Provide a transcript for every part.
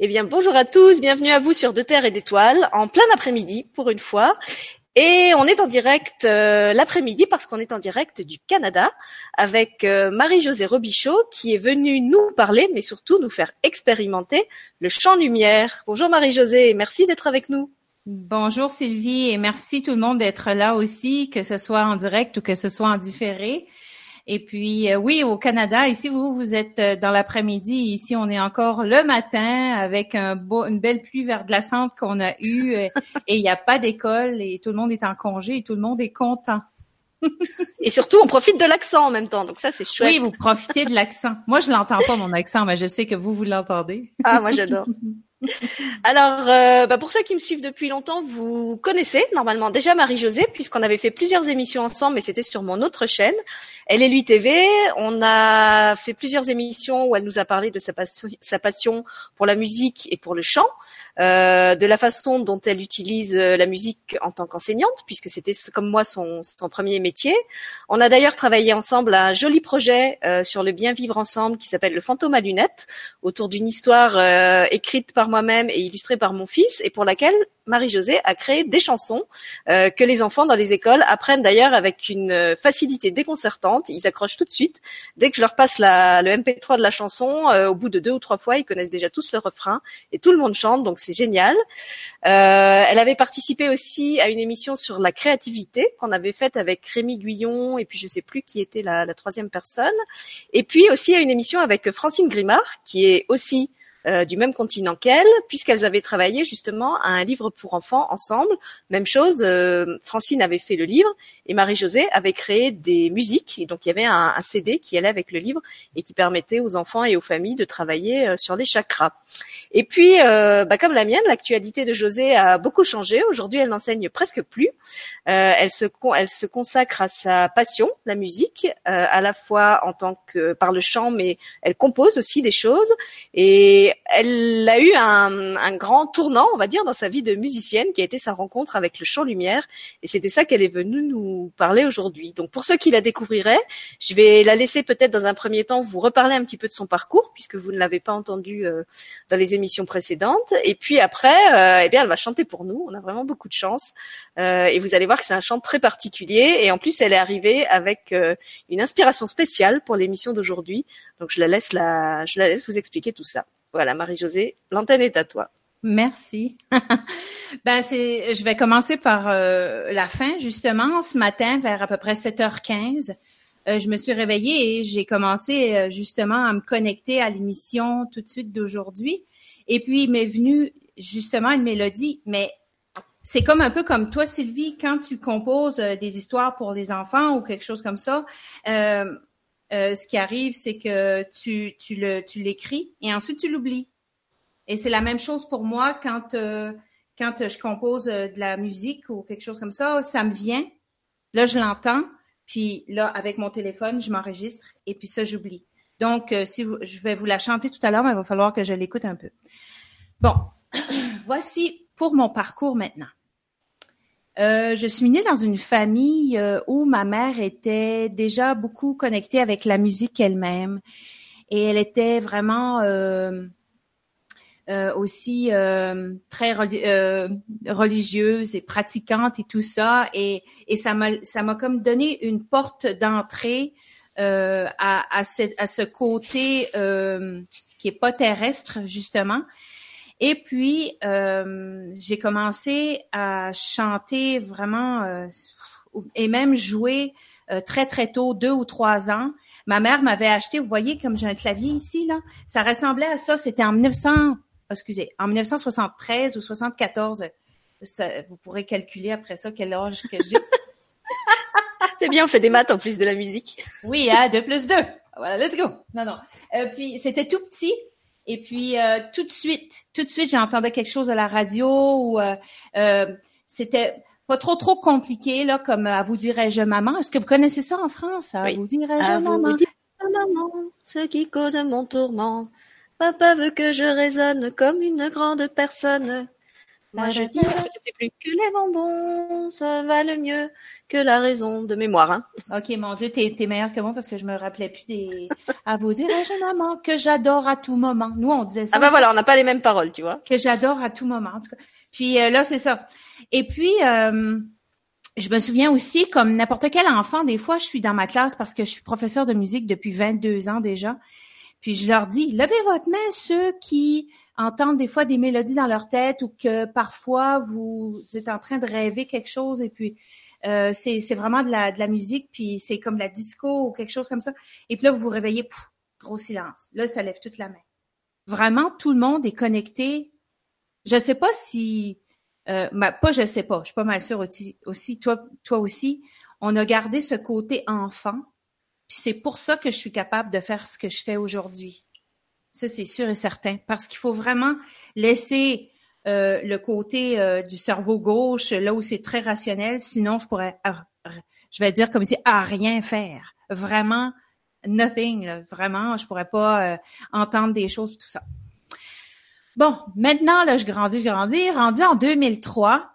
Eh bien, bonjour à tous, bienvenue à vous sur De Terre et d'Étoiles, en plein après-midi pour une fois. Et on est en direct euh, l'après-midi parce qu'on est en direct du Canada avec euh, Marie-Josée Robichaud qui est venue nous parler, mais surtout nous faire expérimenter le champ lumière. Bonjour Marie-Josée, merci d'être avec nous. Bonjour Sylvie et merci tout le monde d'être là aussi, que ce soit en direct ou que ce soit en différé. Et puis euh, oui, au Canada, ici vous vous êtes euh, dans l'après-midi, ici on est encore le matin avec un beau, une belle pluie verglaçante qu'on a eue euh, et il n'y a pas d'école et tout le monde est en congé et tout le monde est content. et surtout, on profite de l'accent en même temps, donc ça c'est chouette. Oui, vous profitez de l'accent. Moi, je l'entends pas mon accent, mais je sais que vous vous l'entendez. Ah, moi j'adore. Alors, euh, bah pour ceux qui me suivent depuis longtemps, vous connaissez normalement déjà Marie-Josée, puisqu'on avait fait plusieurs émissions ensemble, mais c'était sur mon autre chaîne. Elle est lui TV. On a fait plusieurs émissions où elle nous a parlé de sa, passion, pour la musique et pour le chant, euh, de la façon dont elle utilise euh, la musique en tant qu'enseignante, puisque c'était comme moi son, son, premier métier. On a d'ailleurs travaillé ensemble à un joli projet euh, sur le bien vivre ensemble qui s'appelle Le fantôme à lunettes, autour d'une histoire euh, écrite par moi-même et illustrée par mon fils, et pour laquelle Marie-Josée a créé des chansons euh, que les enfants dans les écoles apprennent d'ailleurs avec une euh, facilité déconcertante. Ils accrochent tout de suite. Dès que je leur passe le MP3 de la chanson, euh, au bout de deux ou trois fois, ils connaissent déjà tous le refrain et tout le monde chante, donc c'est génial. Elle avait participé aussi à une émission sur la créativité qu'on avait faite avec Rémi Guyon et puis je sais plus qui était la, la troisième personne. Et puis aussi à une émission avec Francine Grimard, qui est aussi euh, du même continent qu'elle, puisqu'elles avaient travaillé justement à un livre pour enfants ensemble. Même chose, euh, Francine avait fait le livre et Marie-Josée avait créé des musiques. Et donc il y avait un, un, CD qui allait avec le livre et qui permettait aux enfants et aux familles de travailler euh, sur les chakras. Et puis, euh, bah, comme la mienne, l'actualité de Josée a beaucoup changé. Aujourd'hui, elle n'enseigne presque plus. Euh, elle, se, elle se consacre à sa passion, la musique, à la fois en tant que par le chant, mais elle compose aussi des choses. Et elle a eu un, un, grand tournant, on va dire, dans sa vie de musicienne, qui a été sa rencontre avec le chant lumière. Et c'est de ça qu'elle est venue nous parler aujourd'hui. Donc pour ceux qui la découvriraient, je vais la laisser peut-être dans un premier temps vous reparler un petit peu de son parcours, puisque vous ne l'avez pas entendu euh, dans les émissions précédentes. Et puis après, euh, eh bien, elle va chanter pour nous. On a vraiment beaucoup de chance. Euh, et vous allez voir que c'est un chant très particulier. Et en plus, elle est arrivée avec euh, une inspiration spéciale pour l'émission d'aujourd'hui. Donc je la laisse la, je la laisse vous expliquer tout ça. Voilà, Marie-Josée, l'antenne est à toi. Merci. ben c'est, je vais commencer par euh, la fin justement. Ce matin, vers à peu près 7h15, euh, je me suis réveillée et j'ai commencé euh, justement à me connecter à l'émission tout de suite d'aujourd'hui. Et puis il m'est venu justement une mélodie, mais c'est comme un peu comme toi, Sylvie, quand tu composes des histoires pour les enfants ou quelque chose comme ça. Euh, ce qui arrive, c'est que tu, tu le, tu l'écris et ensuite tu l'oublies. Et c'est la même chose pour moi quand, euh, quand je compose euh, de la musique ou quelque chose comme ça, ça me vient. Là, je l'entends. Puis là, avec mon téléphone, je m'enregistre et puis ça, j'oublie. Donc, si vous, je vais vous la chanter tout à l'heure, mais il va falloir que je l'écoute un peu. Bon, voici pour mon parcours maintenant. Euh, je suis née dans une famille euh, où ma mère était déjà beaucoup connectée avec la musique elle-même. Et elle était vraiment euh, aussi très religieuse et pratiquante et tout ça. Et, et ça m'a comme donné une porte d'entrée à, à, ce, à ce côté qui est pas terrestre justement et puis, euh, j'ai commencé à chanter vraiment euh, et même jouer euh, très, très tôt, deux ou trois ans. Ma mère m'avait acheté, vous voyez, comme j'ai un clavier ici, là, ça ressemblait à ça. C'était en 1900, excusez, en 1973 ou 74. Ça, vous pourrez calculer après ça quel âge que j'ai. C'est bien, on fait des maths en plus de la musique. Oui, hein, deux plus deux. Voilà, let's go. Non, non. Euh, puis c'était tout petit et puis euh, tout de suite, tout de suite, j'entendais quelque chose à la radio ou euh, euh, c'était pas trop trop compliqué là, comme à vous dirais-je maman. Est-ce que vous connaissez ça en France À vous dirais-je maman. Vous maman, ce qui cause mon tourment. Papa veut que je raisonne comme une grande personne. Moi je dis, je sais plus que les bonbons, ça va le mieux que la raison de mémoire. Hein. Ok, mon Dieu, t'es es meilleur que moi parce que je me rappelais plus des. À vous dire, jeune maman, que j'adore à tout moment. Nous, on disait ça. Ah bah voilà, on n'a pas les mêmes paroles, tu vois. Que j'adore à tout moment. En tout cas. Puis euh, là, c'est ça. Et puis, euh, je me souviens aussi, comme n'importe quel enfant, des fois, je suis dans ma classe parce que je suis professeur de musique depuis 22 ans déjà. Puis je leur dis, levez votre main ceux qui entendent des fois des mélodies dans leur tête ou que parfois vous êtes en train de rêver quelque chose et puis euh, c'est, vraiment de la, de la musique, puis c'est comme la disco ou quelque chose comme ça. Et puis là, vous vous réveillez, pouf, gros silence. Là, ça lève toute la main. Vraiment, tout le monde est connecté. Je sais pas si... Euh, pas je sais pas, je suis pas mal sûre aussi, aussi toi, toi aussi, on a gardé ce côté enfant puis c'est pour ça que je suis capable de faire ce que je fais aujourd'hui. Ça, c'est sûr et certain. Parce qu'il faut vraiment laisser euh, le côté euh, du cerveau gauche là où c'est très rationnel. Sinon, je pourrais, je vais dire comme si, à rien faire. Vraiment, nothing. Vraiment, je pourrais pas euh, entendre des choses tout ça. Bon, maintenant, là, je grandis, je grandis. Rendu en 2003,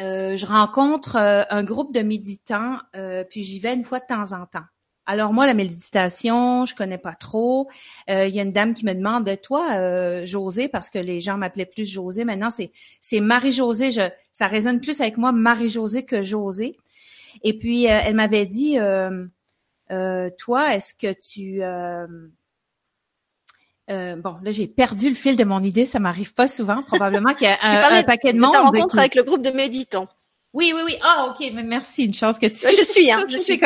euh, je rencontre euh, un groupe de méditants, euh, puis j'y vais une fois de temps en temps. Alors moi, la méditation, je connais pas trop. Il y a une dame qui me demande de toi, José, parce que les gens m'appelaient plus José. Maintenant, c'est c'est Marie-Josée. Je, ça résonne plus avec moi Marie-Josée que José. Et puis elle m'avait dit, toi, est-ce que tu euh, bon, là, j'ai perdu le fil de mon idée. Ça m'arrive pas souvent. Probablement qu'il y a un, paquet de monde. Ta rencontre avec le groupe de méditants. Oui, oui, oui. Ah, ok. Mais merci. Une chance que tu. je suis, hein. Je suis.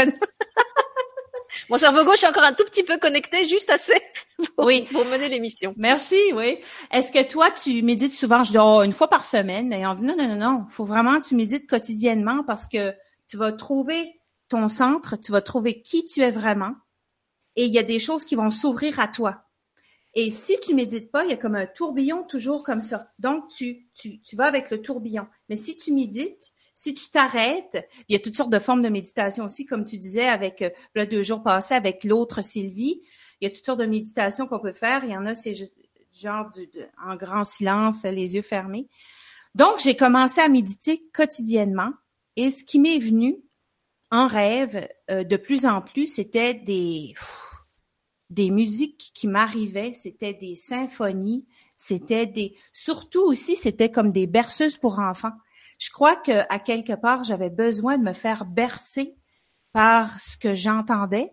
Mon cerveau gauche est encore un tout petit peu connecté, juste assez pour, oui. pour mener l'émission. Merci, oui. Est-ce que toi, tu médites souvent? Je dis, oh, une fois par semaine. Et on dit, non, non, non, non. Faut vraiment que tu médites quotidiennement parce que tu vas trouver ton centre, tu vas trouver qui tu es vraiment. Et il y a des choses qui vont s'ouvrir à toi. Et si tu médites pas, il y a comme un tourbillon toujours comme ça. Donc, tu, tu, tu vas avec le tourbillon. Mais si tu médites, si tu t'arrêtes, il y a toutes sortes de formes de méditation aussi, comme tu disais avec euh, le deux jours passés avec l'autre Sylvie. Il y a toutes sortes de méditations qu'on peut faire. Il y en a, c'est genre en grand silence, les yeux fermés. Donc, j'ai commencé à méditer quotidiennement. Et ce qui m'est venu en rêve euh, de plus en plus, c'était des des musiques qui m'arrivaient, c'était des symphonies, c'était des surtout aussi c'était comme des berceuses pour enfants. Je crois que à quelque part j'avais besoin de me faire bercer par ce que j'entendais.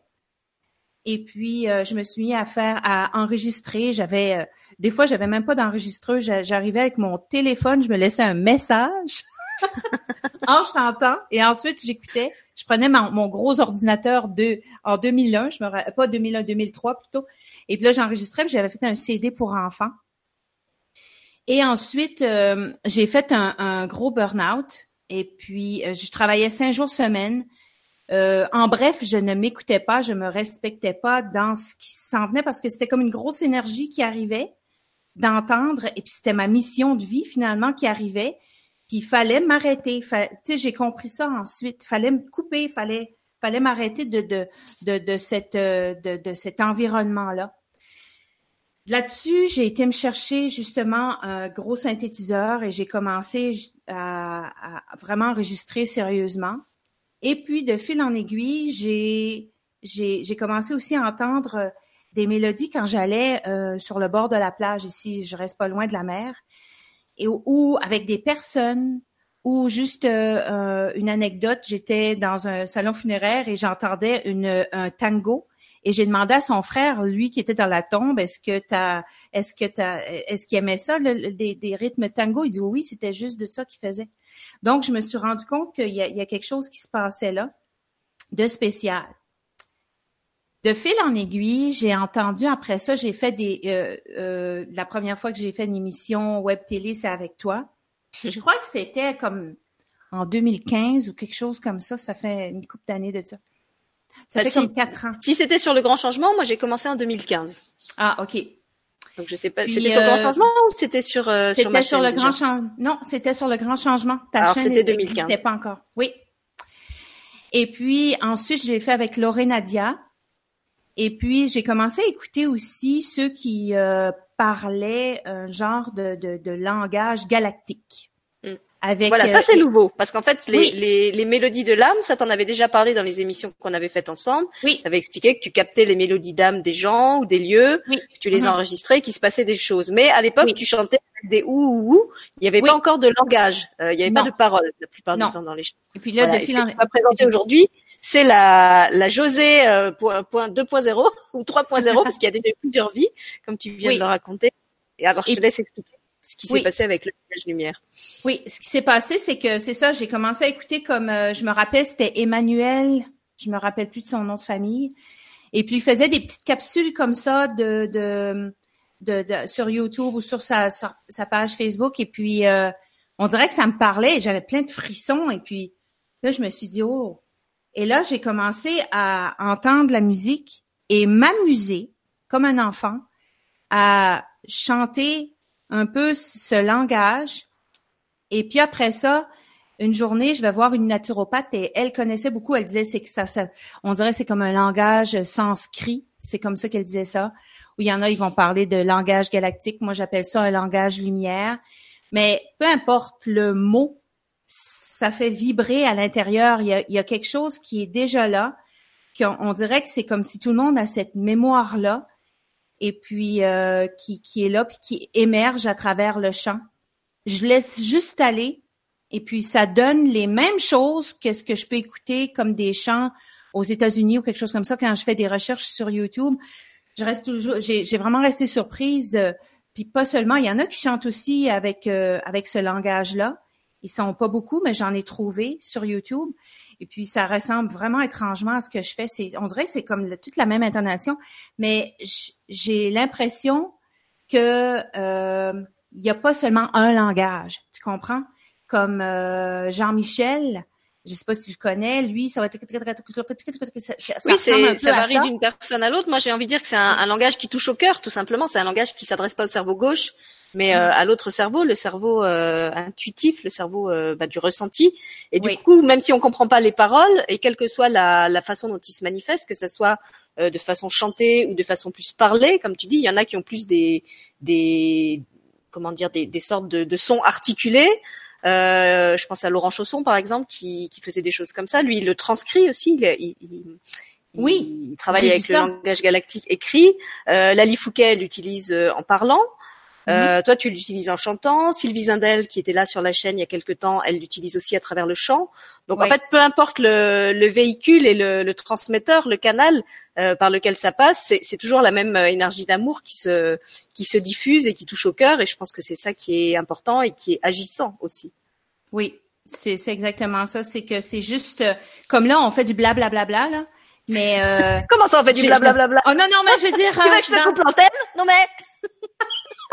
Et puis euh, je me suis mis à faire à enregistrer, j'avais euh, des fois j'avais même pas d'enregistreuse, j'arrivais avec mon téléphone, je me laissais un message en chantant et ensuite j'écoutais je prenais mon, gros ordinateur de en 2001, je me pas 2001, 2003 plutôt. Et puis là, j'enregistrais, j'avais fait un CD pour enfants. Et ensuite, euh, j'ai fait un, gros burn-out. Et puis, euh, je travaillais cinq jours semaine. Euh, en bref, je ne m'écoutais pas, je me respectais pas dans ce qui s'en venait parce que c'était comme une grosse énergie qui arrivait d'entendre. Et puis, c'était ma mission de vie finalement qui arrivait. Puis il fallait m'arrêter. Tu sais, j'ai compris ça ensuite. Il fallait me couper, il fallait, fallait m'arrêter de, de, de, de, cette, de, de cet environnement-là. Là-dessus, j'ai été me chercher justement un gros synthétiseur et j'ai commencé à, à, vraiment enregistrer sérieusement. Et puis, de fil en aiguille, j'ai, commencé aussi à entendre des mélodies quand j'allais euh, sur le bord de la plage ici. Je reste pas loin de la mer et ou avec des personnes ou juste euh, euh, une anecdote, j'étais dans un salon funéraire et j'entendais une un tango et j'ai demandé à son frère, lui qui était dans la tombe, est-ce que t'as, est-ce que t'as, est-ce qu'il aimait ça, des, des, rythmes tango? Il dit oui, c'était juste de ça qu'il faisait. Donc je me suis rendu compte qu'il y, y a, quelque chose qui se passait là de spécial. De fil en aiguille, j'ai entendu après ça, j'ai fait des. Euh, euh, la première fois que j'ai fait une émission web télé, c'est avec toi. Je crois que c'était comme en 2015 ou quelque chose comme ça. Ça fait une couple d'années de ça. Ça bah, fait comme quatre ans. Si c'était sur le grand changement, moi j'ai commencé en 2015. Ah ok. Donc je sais pas, c'était sur le grand euh, changement ou c'était sur euh, sur ma sur le grand changement. Non, c'était sur le grand changement. Ta Alors c'était 2015. C'était pas encore. Oui. Et puis ensuite j'ai fait avec Loré Nadia. Et puis, j'ai commencé à écouter aussi ceux qui euh, parlaient un genre de, de, de langage galactique. Avec, voilà, ça c'est nouveau parce qu'en fait les, les, les, mélodies de l'âme, ça t'en avait déjà parlé dans les émissions qu'on avait faites ensemble. Oui. Tu avais expliqué que tu captais les mélodies d'âme des gens ou des lieux, oui. que tu les mm-hmm. enregistrais, qu'il se passait des choses. Mais à l'époque, tu chantais des ou ou ou. Il n'y avait pas encore de langage, euh, il n'y avait pas de parole la plupart du temps dans les. Et puis là, voilà. de ce que tu vas présenter aujourd'hui, c'est la, la José euh, point, 2.0 ou 3.0 parce qu'il y a déjà eu plusieurs vies, comme tu viens de le raconter. Et alors, je te laisse expliquer ce qui s'est passé avec le village lumière. Oui, ce qui s'est passé, c'est que c'est ça, j'ai commencé à écouter comme, euh, je me rappelle, c'était Emmanuel, je me rappelle plus de son nom de famille. Et puis, il faisait des petites capsules comme ça de, de, de, sur YouTube ou sur sa, sa page Facebook. Et puis, euh, on dirait que ça me parlait. J'avais plein de frissons. Et puis, là, je me suis dit, oh, et là, j'ai commencé à entendre la musique et m'amuser comme un enfant à chanter un peu ce langage. Et puis après ça, une journée, je vais voir une naturopathe et elle connaissait beaucoup. Elle disait c'est que ça, on dirait c'est comme un langage sanskrit. C'est comme ça qu'elle disait ça. Où il y en a, ils vont parler de langage galactique. Moi, j'appelle ça un langage lumière. Mais peu importe le mot, ça fait vibrer à l'intérieur. Il y a, quelque chose qui est déjà là. On, on dirait que c'est comme si tout le monde a cette mémoire là, et puis euh, qui, qui est là, puis qui émerge à travers le chant. Je laisse juste aller, et puis ça donne les mêmes choses que ce que je peux écouter comme des chants aux États-Unis ou quelque chose comme ça quand je fais des recherches sur YouTube. Je reste toujours, j'ai vraiment resté surprise. Euh, puis pas seulement, il y en a qui chantent aussi avec euh, avec ce langage-là. Ils sont pas beaucoup, mais j'en ai trouvé sur YouTube. Et puis ça ressemble vraiment étrangement à ce que je fais. C'est, on dirait que c'est comme toute la même intonation, mais j'ai l'impression que euh, il n'y a pas seulement un langage. Tu comprends? Comme euh, Jean-Michel, je sais pas si tu le connais, lui, ça va être oui, c'est ça varie d'une personne à l'autre. Moi, j'ai envie de dire que c'est un, un, langage qui touche au cœur, tout simplement. C'est un langage qui s'adresse pas au cerveau gauche, mais euh, à l'autre cerveau, le cerveau euh, intuitif, le cerveau euh, bah, du ressenti. Et du coup, même si on comprend pas les paroles, et quelle que soit la, la façon dont il se manifeste, que ce soit de façon chantée ou de façon plus parlée, comme tu dis, il y en a qui ont plus des, des comment dire, des, des sortes de, de sons articulés. Euh, je pense à Laurent Chausson, par exemple, qui, qui, faisait des choses comme ça. Lui, il le transcrit aussi. Il, il, oui, il travaille avec le langage galactique écrit. Euh, Lali Fouquet l'utilise en parlant. Euh, mhm. toi, tu l'utilises en chantant. Sylvie Zindel, qui était là sur la chaîne il y a quelque temps, elle l'utilise aussi à travers le chant. Donc, en fait, peu importe le, le véhicule et le, le, transmetteur, le canal euh, par lequel ça passe, c'est toujours la même euh, énergie d'amour qui se, qui se diffuse et qui touche au cœur. Et je pense que c'est ça qui est important et qui est agissant aussi. Oui, c'est exactement ça. C'est que c'est juste euh, comme là, on fait du blablabla bla, bla, bla, là. Mais euh, comment ça on fait du blablabla? Oh non non mais je veux dire. tu veux que je te coupe l'antenne? Non mais.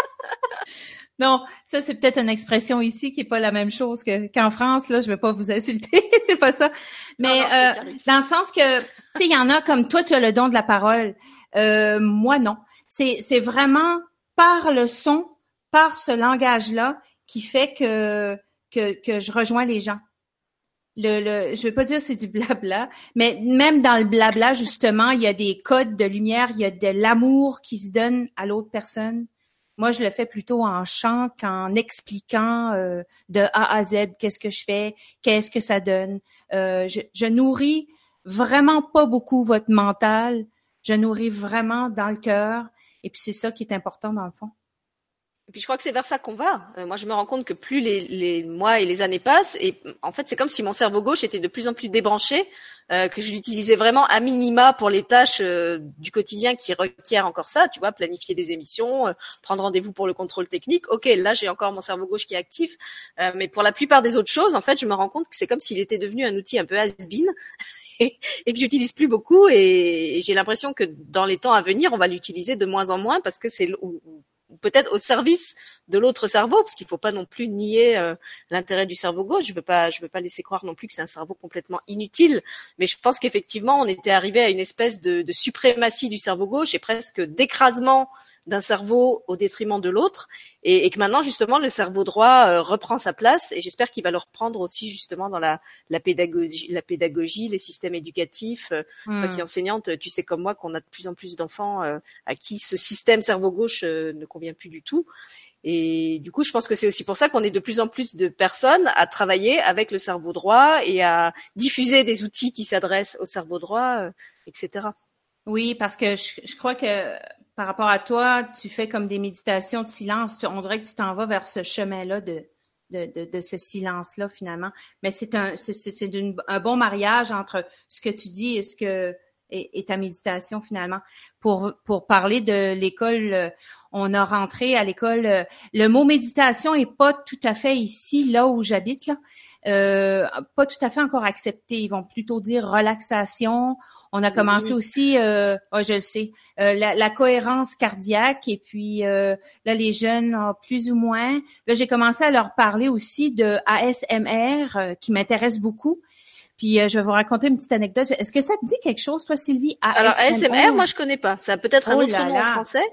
non, ça c'est peut-être une expression ici qui est pas la même chose que qu'en France. Là, je vais pas vous insulter, c'est pas ça. Mais euh, dans le sens que, tu sais, il y en a comme toi, tu as le don de la parole. Euh, moi, non. C'est c'est vraiment par le son, par ce langage-là, qui fait que que que je rejoins les gens. Le, le, je veux pas dire c'est du blabla, mais même dans le blabla, justement, il y a des codes de lumière, il y a de l'amour qui se donne à l'autre personne. Moi, je le fais plutôt en chant qu'en expliquant euh, de A à Z qu'est-ce que je fais, qu'est-ce que ça donne. Euh, je, je, nourris vraiment pas beaucoup votre mental. Je nourris vraiment dans le cœur. Et puis c'est ça qui est important dans le fond. Et puis je crois que c'est vers ça qu'on va. Euh, moi, je me rends compte que plus les, les, mois et les années passent, et en fait, c'est comme si mon cerveau gauche était de plus en plus débranché, euh, que je l'utilisais vraiment à minima pour les tâches euh, du quotidien qui requièrent encore ça. Tu vois, planifier des émissions, euh, prendre rendez-vous pour le contrôle technique. Ok, là, j'ai encore mon cerveau gauche qui est actif, mais pour la plupart des autres choses, en fait, je me rends compte que c'est comme s'il était devenu un outil un peu has-been. Et, que j'utilise plus beaucoup et, j'ai l'impression que dans les temps à venir, on va l'utiliser de moins en moins parce que c'est peut-être au service de l'autre cerveau, parce qu'il faut pas non plus nier euh, l'intérêt du cerveau gauche. Je veux pas, je veux pas laisser croire non plus que c'est un cerveau complètement inutile, mais je pense qu'effectivement, on était arrivé à une espèce de, de suprématie du cerveau gauche et presque d'écrasement d'un cerveau au détriment de l'autre, et, et, que maintenant justement le cerveau droit euh, reprend sa place, et j'espère qu'il va le reprendre aussi justement dans la, la pédagogie, la pédagogie, les systèmes éducatifs. Euh, Toi qui es hmm. enseignante, tu sais comme moi qu'on a de plus en plus d'enfants euh, à qui ce système cerveau gauche euh, ne convient plus du tout. Et du coup, je pense que c'est aussi pour ça qu'on est de plus en plus de personnes à travailler avec le cerveau droit et à diffuser des outils qui s'adressent au cerveau droit, etc. Oui, parce que je, je crois que par rapport à toi, tu fais comme des méditations de silence. on dirait que tu t'en vas vers ce chemin-là de, de, de, ce silence-là, finalement. Mais c'est un, c'est, un bon mariage entre ce que tu dis et ce que et, ta méditation, finalement. Pour, pour parler de l'école, euh, on a rentré à l'école. Euh, le mot méditation est pas tout à fait ici, là où j'habite, là. Euh, pas tout à fait encore accepté. Ils vont plutôt dire relaxation. On a commencé aussi, euh, je le sais, euh, la, cohérence cardiaque. Et puis euh, là, les jeunes, plus ou moins. Là, j'ai commencé à leur parler aussi de ASMR, qui m'intéresse beaucoup. Puis je vais vous raconter une petite anecdote. Est-ce que ça te dit quelque chose, toi, Sylvie? Alors ASMR, moi je connais pas. Ça peut-être un oh autre nom en français?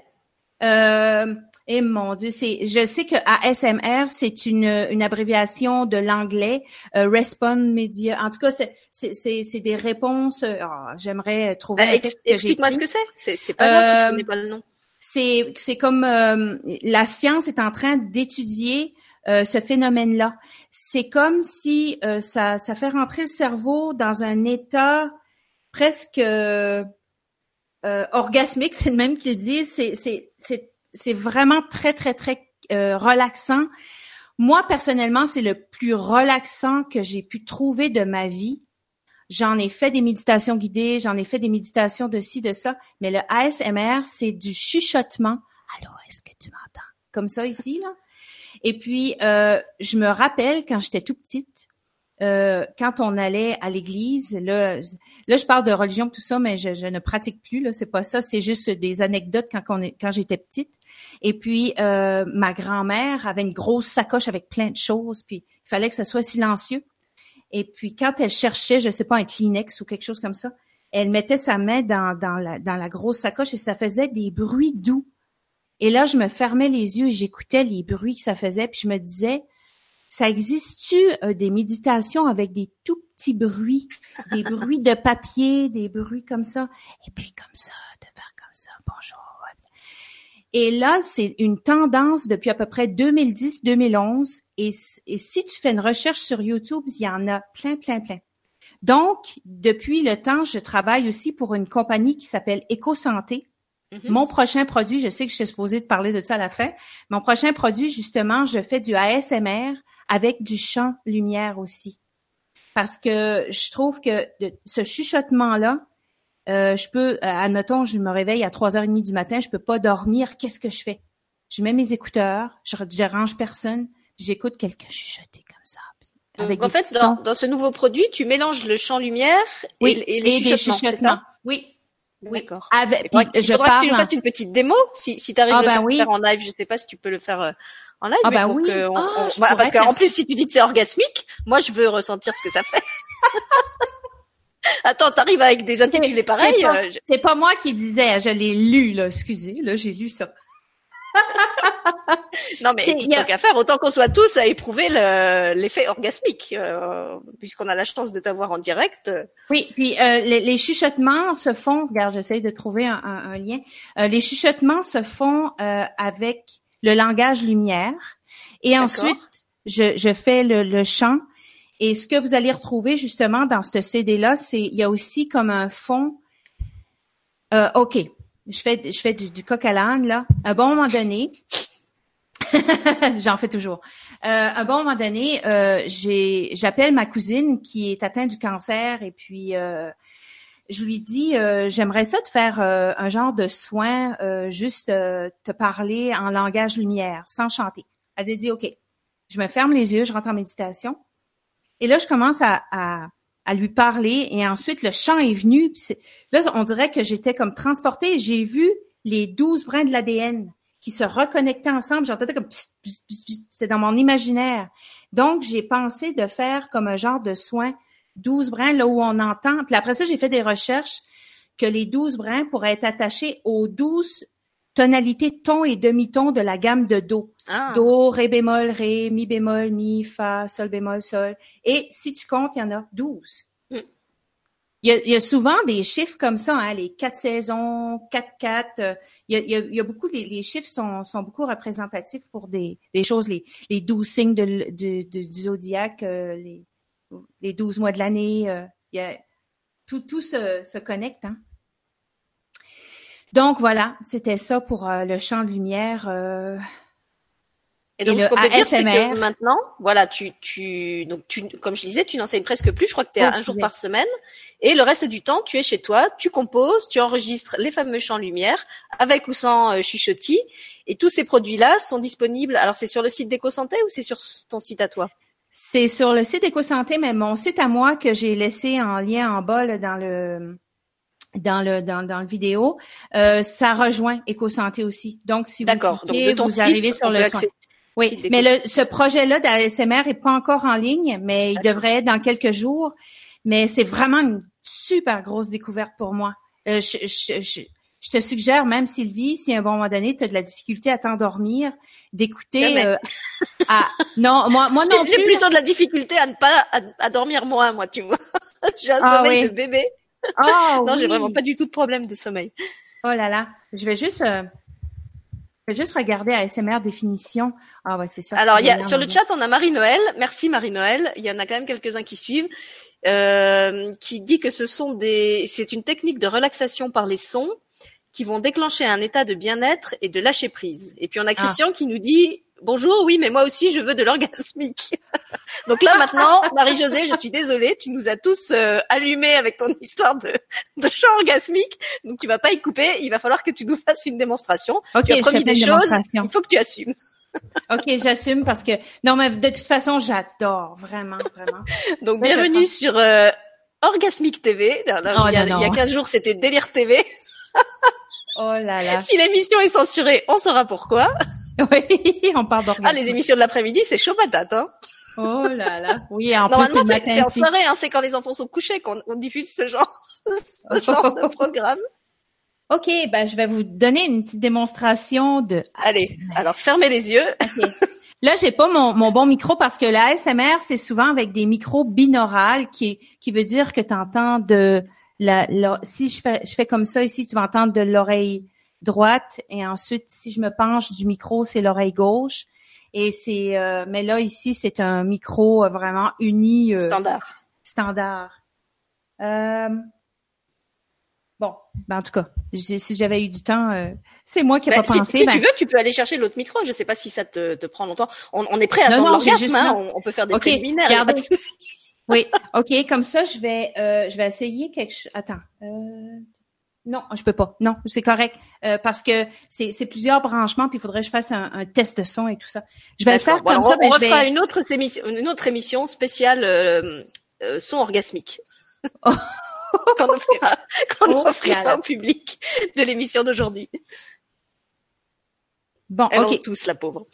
Euh, et eh, mon Dieu, c'est, je sais que ASMR, c'est une, une abréviation de l'anglais, euh, Respond Media. En tout cas, c'est, c'est, c'est, des réponses. Euh, oh, j'aimerais trouver. Euh, explique-moi ce que c'est. C'est, c'est pas grave si tu pas le nom. C'est, c'est comme la science est en train d'étudier ce phénomène-là. C'est comme si ça, ça fait rentrer le cerveau dans un état presque orgasmique, c'est le même qu'ils disent. C'est, c'est, c'est vraiment très, très, très euh, relaxant. Moi, personnellement, c'est le plus relaxant que j'ai pu trouver de ma vie. J'en ai fait des méditations guidées, j'en ai fait des méditations de ci, de ça, mais le ASMR, c'est du chuchotement. Allô, est-ce que tu m'entends? Comme ça ici, là. Et puis, euh, je me rappelle quand j'étais tout petite, euh, quand on allait à l'église, là, là, je parle de religion tout ça, mais je, ne pratique plus. Là, c'est pas ça. C'est juste des anecdotes quand, j'étais petite. Et puis, euh, ma grand-mère avait une grosse sacoche avec plein de choses, puis il fallait que ça soit silencieux. Et puis, quand elle cherchait, je sais pas, un Kleenex ou quelque chose comme ça, elle mettait sa main dans, dans, la, dans la grosse sacoche et ça faisait des bruits doux. Et là, je me fermais les yeux et j'écoutais les bruits que ça faisait, puis je me disais, ça existe-tu euh, des méditations avec des tout petits bruits, des bruits de papier, des bruits comme ça, et puis comme ça, de faire comme ça, bonjour, et là, c'est une tendance depuis à peu près 2010-2011. Et, et, si tu fais une recherche sur YouTube, il y en a plein, plein, plein. Donc, depuis le temps, je travaille aussi pour une compagnie qui s'appelle EcoSanté. Mm-hmm. Mon prochain produit, je sais que je suis supposée de parler de ça à la fin. Mon prochain produit, justement, je fais du ASMR avec du chant lumière aussi. Parce que je trouve que ce chuchotement-là, euh, je peux, euh, admettons, je me réveille à 3h30 du matin, je peux pas dormir, qu'est-ce que je fais? Je mets mes écouteurs, je dérange personne, j'écoute quelqu'un chuchoter comme ça. Avec en fait, dans, ce nouveau produit, tu mélanges le champ lumière et, les chuchotements, Oui. D'accord. Avec, il faudra que tu nous fasses une petite démo si, si tu arrives ah, à le ben faire en live. Je sais pas si tu peux le faire euh, en live. Ah bah oui. Ah, bah, parce qu'en plus, si tu dis que c'est orgasmique, moi je veux ressentir ce que ça fait. Attends, t'arrives avec des intitulés pareils. Euh, c'est pas, moi qui disais, je l'ai lu, là, excusez, là, j'ai lu ça. non mais il a qu'à faire, autant qu'on soit tous à éprouver l'effet orgasmique, euh, puisqu'on a la chance de t'avoir en direct. Oui, puis euh, les, chuchotements se font, regarde, j'essaie de trouver un, lien. les chuchotements se font avec le langage lumière, et ensuite je, je fais le, le chant et ce que vous allez retrouver justement dans ce CD-là, c'est il y a aussi comme un fond. Euh, ok, je fais je fais du, du coq à l'âne là. À un bon moment donné, j'en fais toujours. Euh, à un bon moment donné, euh, j'ai j'appelle ma cousine qui est atteinte du cancer et puis euh, je lui dis euh, j'aimerais ça te faire euh, un genre de soin, juste te parler en langage lumière, sans chanter. Elle a dit ok. Je me ferme les yeux, je rentre en méditation. Et là, je commence à, à, à lui parler et ensuite le chant est venu. là, on dirait que j'étais comme transportée. J'ai vu les douze brins de l'ADN qui se reconnectaient ensemble. J'entendais comme c'était dans mon imaginaire. Donc, j'ai pensé de faire comme un genre de soin 12 brins là où on entend. Puis après ça, j'ai fait des recherches que les 12 brins pourraient être attachés aux 12 tonalités ton et demi-ton de la gamme de Do. Ah. Do, Ré bémol, Ré, Mi bémol, Mi, Fa, Sol bémol, Sol. Et si tu comptes, il y en a 12. Mm. Il, y a, il y a souvent des chiffres comme ça, hein, les quatre saisons, 4-4. euh, il, y a, il, y beaucoup, les, les chiffres sont, sont beaucoup représentatifs pour des, des choses, les, les 12 signes de, l- de- de- du zodiaque, euh, les, les 12 mois de l'année. euh, il y a, tout, tout se, se connecte. Hein. Donc voilà, c'était ça pour euh, le champ de lumière. euh, Et donc, Et ce qu'on peut dire, c'est que maintenant, voilà, tu, tu, donc tu, comme je disais, tu n'enseignes presque plus. Je crois que tu es Oh, à un jour par semaine. Et le reste du temps, tu es chez toi, tu composes, tu enregistres les fameux champs lumière avec ou sans euh, chuchotis. Et tous ces produits-là sont disponibles. Alors, c'est sur le site d'EcoSanté ou c'est sur ton site à toi? C'est sur le site EcoSanté, mais mon site à moi que j'ai laissé en lien en bas là, dans le dans le dans, dans le vidéo, euh, ça rejoint EcoSanté aussi. Donc si vous. Donc, cliquez, vous site, arrivez sur le soin. Oui, mais le, ce projet-là d'ASMR est pas encore en ligne, mais il devrait être dans quelques jours. Mais c'est vraiment une super grosse découverte pour moi. Euh, je, je, je, je te suggère même, Sylvie, si à un bon moment donné, tu as de la difficulté à t'endormir, d'écouter. Euh, à- non, moi, moi non J'ai j'ai plus. plutôt de la difficulté à ne pas à, à dormir moins, moi, tu vois. j'ai un Ah sommeil oui. de bébé. Ah, Non, j'ai oui. vraiment pas du tout de problème de sommeil. Oh là là, je vais juste, euh, je vais juste regarder ASMR définition. Ah ouais, c'est ça. Alors, il y a, sur le chat, on a Marie-Noël. Merci Marie-Noël. Il y en a quand même quelques-uns qui suivent. Euh, qui dit que ce sont des, c'est une technique de relaxation par les sons qui vont déclencher un état de bien-être et de lâcher prise. Et puis on a Christian qui nous dit bonjour, oui, mais moi aussi je veux de l'orgasmique. Donc là maintenant, Marie-Josée, je suis désolée, tu nous as tous euh, allumés avec ton histoire de, de chant orgasmique, donc tu vas pas y couper. Il va falloir que tu nous fasses une démonstration. Ok, tu as je promis des choses, il faut que tu assumes. Ok, j'assume parce que non, mais de toute façon, j'adore vraiment, vraiment. Donc bienvenue sur euh, Orgasmic TV. Là, Oh, il, y a, non, il y a non. 15 jours, c'était Délire TV. Oh là là. Si l'émission est censurée, on saura pourquoi. Oui, on parle d'orgasme. Ah, les émissions de l'après-midi, c'est chaud patate. Hein. Oh là là. Oui, en Normalement, plus, c'est en soirée, hein, c'est quand les enfants sont couchés qu'on on diffuse ce genre, ce genre de programme. Ok, ben je vais vous donner une petite démonstration de. Allez, alors fermez les yeux. Là, j'ai pas mon, mon bon micro parce que la SMR, c'est souvent avec des micros binaurales, qui, qui veut dire que tu entends de la, la- si je fais, je fais comme ça ici, tu vas entendre de l'oreille droite et ensuite, si je me penche du micro, c'est l'oreille gauche. Et c'est, euh, mais là, ici, c'est un micro euh, vraiment uni, euh, Standard. standard. Euh, bon, ben, en tout cas, si j'avais eu du temps, euh, c'est moi qui n'ai Ben, pas si pensé. si ben, tu veux, tu peux aller chercher l'autre micro. Je sais pas si ça te, te prend longtemps. On, on est prêt à Non, attendre non, juste Hein. On, on peut faire des préliminaires. regardez. Oui, ok, comme ça, je vais, euh, je vais essayer quelque chose. Attends, euh, non, je peux pas. Non, c'est correct euh, parce que c'est plusieurs branchements puis il faudrait que je fasse un, un test de son et tout ça. Je vais le faire comme ça, on, mais on je vais. une autre émission, une autre émission spéciale euh, euh, son orgasmique. Oh. qu'on offrira, qu'on Oh, offrira au public de l'émission d'aujourd'hui. Bon, ok. tous, la pauvre.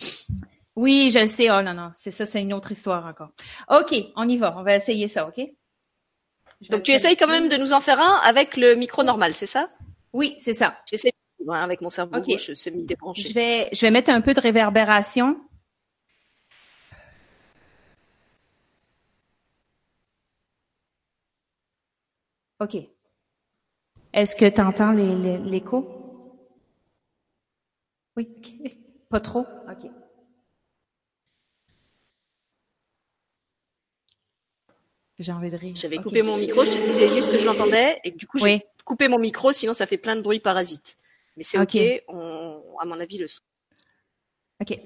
Oui, je le sais. Oh non non, c'est ça, c'est une autre histoire encore. Ok, on y va. On va essayer ça, ok? Je Donc tu essayes quand même de nous en faire un avec le micro normal, c'est ça? Oui, c'est ça. Tu essayes ouais, avec mon cerveau gauche semi-débranché. Je vais, je vais mettre un peu de réverbération. OK. Est-ce que tu entends l'écho? Oui. Pas trop? OK. J'ai envie de rire. J'avais coupé mon micro, je te disais juste que je l'entendais et que du coup j'ai Oui. coupé mon micro, sinon ça fait plein de bruit parasite. Mais c'est ok, Ok. on, à mon avis le son. OK.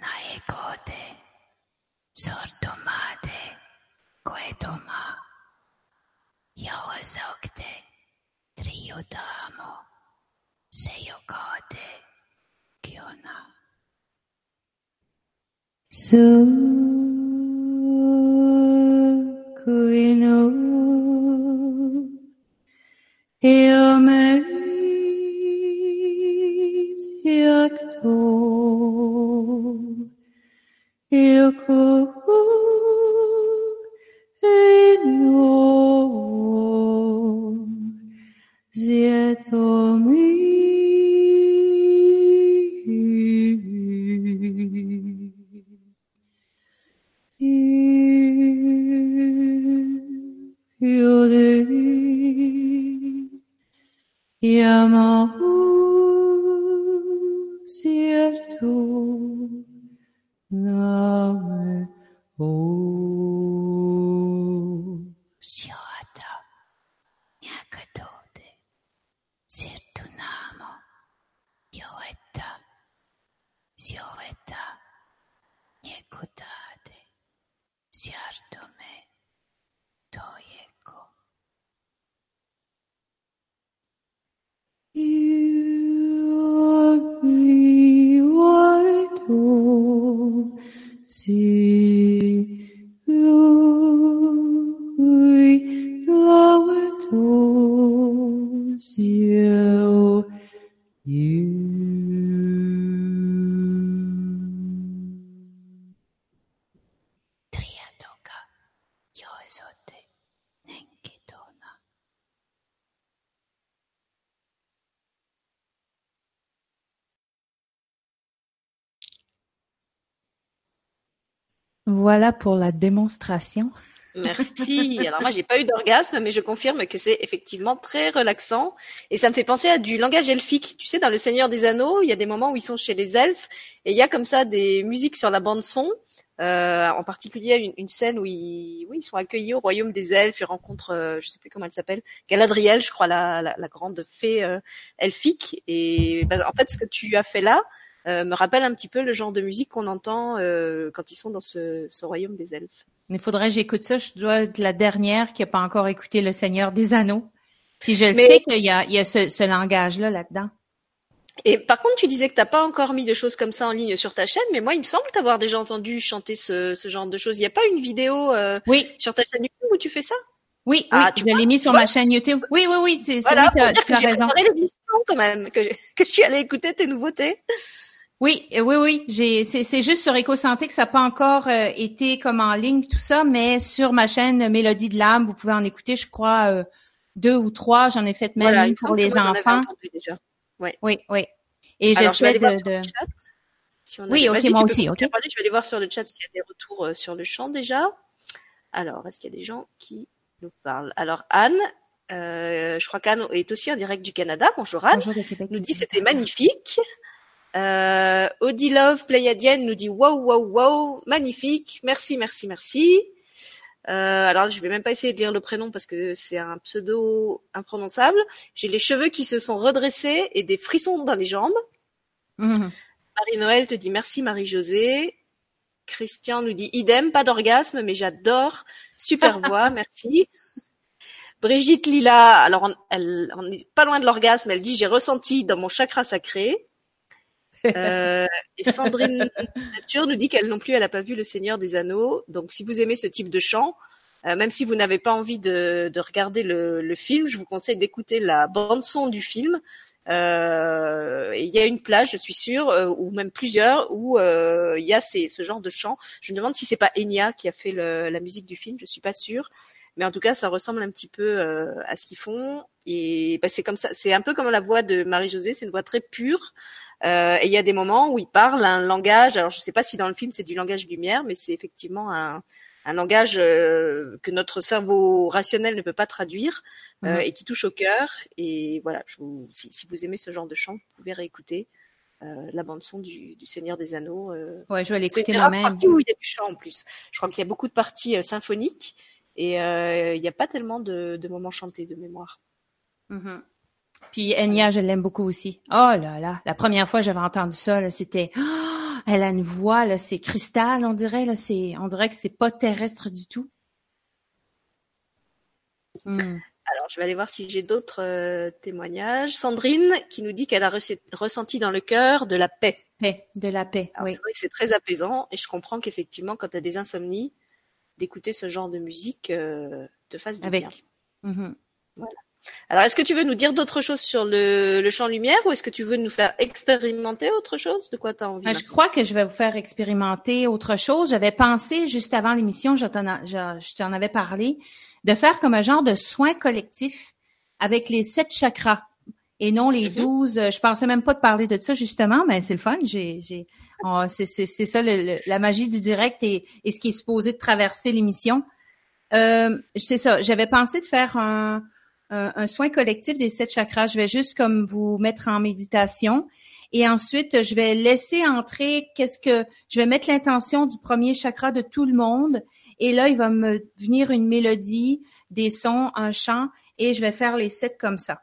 Naekode koedoma yawazokte triodamo Seyokote Kyona. Sukuino Eome Yakto Yoko Eino Zietomi Llama cierto, dame ocio. 弱た、煮えた。Voilà pour la démonstration. Merci. Alors moi, j'ai pas eu d'orgasme, mais je confirme que c'est effectivement très relaxant et ça me fait penser à du langage elfique. Tu sais, dans Le Seigneur des Anneaux, il y a des moments où ils sont chez les elfes et il y a comme ça des musiques sur la bande son. Euh, en particulier une, scène où ils, sont accueillis au royaume des elfes et rencontrent, euh, je sais plus comment elle s'appelle, Galadriel, je crois, la grande fée euh, elfique. Et bah, en fait, ce que tu as fait là euh, me rappelle un petit peu le genre de musique qu'on entend euh, quand ils sont dans ce, ce royaume des elfes. Il faudrait que j'écoute ça. Je dois être la dernière qui a pas encore écouté Le Seigneur des Anneaux. Puis je Mais- sais qu'il y a, il y a ce, ce langage-là là-dedans. Et par contre, tu disais que t'as pas encore mis de choses comme ça en ligne sur ta chaîne, mais moi, il me semble t'avoir déjà entendu chanter ce, ce genre de choses. Il n'y a pas une vidéo euh, Oui, sur ta chaîne YouTube où tu fais ça? Oui, Ah, oui. tu Je l'ai mis sur tu ma chaîne YouTube. Oui, oui, oui. c'est- Voilà, oui, dire tu que as j'ai raison. l'émission quand même, que, que je suis allée écouter tes nouveautés. Oui, euh, oui, oui. J'ai, c'est, c'est juste sur EcoSanté que ça n'a pas encore euh, été comme en ligne tout ça, mais sur ma chaîne Mélodie de l'âme, vous pouvez en écouter, je crois, euh, deux ou trois. J'en ai fait même voilà, une pour les enfants. déjà. Oui, oui. Et Alors, je vais j'essaie aller voir de, sur le chat. Si on a Oui, des- ok, Vas-y, moi aussi, ok. parler, Je vais aller voir sur le chat s'il y a des retours euh, sur le chant déjà. Alors, est-ce qu'il y a des gens qui nous parlent? Alors, Anne, euh, je crois qu'Anne est aussi en direct du Canada. Bonjour Anne. Bonjour Québec. nous dit c'était magnifique. Euh, Audi Love Pléiadienne nous dit wow wow wow magnifique merci merci merci. Euh, alors je vais même pas essayer de lire le prénom parce que c'est un pseudo imprononçable. J'ai les cheveux qui se sont redressés et des frissons dans les jambes. Mhm. Marie-Noël te dit merci Marie-Josée. Christian nous dit idem, pas d'orgasme, mais j'adore. Super voix, merci. Brigitte Lila, alors on, elle, on est pas loin de l'orgasme, elle dit j'ai ressenti dans mon chakra sacré. Euh, et Sandrine Nature nous dit qu'elle non plus, elle n'a pas vu Le Seigneur des Anneaux. Donc si vous aimez ce type de chant, euh, même si vous n'avez pas envie de, de regarder le, le film, je vous conseille d'écouter la bande son du film. Euh, il y a une plage, je suis sûre, euh, ou même plusieurs, où il y a ce genre de chant. Je me demande si c'est pas Enya qui a fait la musique du film, je suis pas sûre. Mais en tout cas, ça ressemble un petit peu à ce qu'ils font. Et bah, c'est comme ça, c'est un peu comme la voix de Marie-Josée, c'est une voix très pure. Euh, et il y a des moments où il parle un langage. Alors, je sais pas si dans le film c'est du langage lumière, mais c'est effectivement un, un langage euh, que notre cerveau rationnel ne peut pas traduire euh, Mhm. et qui touche au cœur. Et voilà, je vous, si, si vous aimez ce genre de chant, vous pouvez réécouter euh, la bande son du, du Seigneur des Anneaux. euh. Ouais, je vais l'écouter moi-même. partie où il y a du chant en plus. Je crois qu'il y a beaucoup de parties euh, symphoniques et euh, il n'y a pas tellement de, de moments chantés de mémoire. Mhm. Puis Enya, je l'aime beaucoup aussi. Oh là là, la première fois que j'avais entendu ça, c'était, oh, elle a une voix, là, c'est cristal, on dirait, là, c'est, on dirait que c'est pas terrestre du tout. Hmm. Alors, je vais aller voir si j'ai d'autres euh, témoignages. Sandrine qui nous dit qu'elle a resse- ressenti dans le cœur de la paix. Paix, de la paix, oui. C'est vrai que c'est très apaisant et je comprends qu'effectivement, quand tu as des insomnies, d'écouter ce genre de musique euh, te fasse du Avec. bien. Mhm. Alors, est-ce que tu veux nous dire d'autres choses sur le, le champ lumière ou est-ce que tu veux nous faire expérimenter autre chose? De quoi tu as envie Ben, je crois que je vais vous faire expérimenter autre chose. J'avais pensé juste avant l'émission, je t'en, avais parlé, de faire comme un genre de soin collectif avec les sept chakras et non les Mhm. douze. Je pensais même pas de parler de ça justement, mais c'est le fun. J'ai, j'ai, on- c'est, c'est, c'est ça le- le- la magie du direct et, et ce qui est supposé de traverser l'émission. Euh, c'est ça. J'avais pensé de faire un, un, un soin collectif des sept chakras. Je vais juste comme vous mettre en méditation. Et ensuite, je vais laisser entrer qu'est-ce que je vais mettre l'intention du premier chakra de tout le monde. Et là, il va me venir une mélodie, des sons, un chant, et je vais faire les sept comme ça.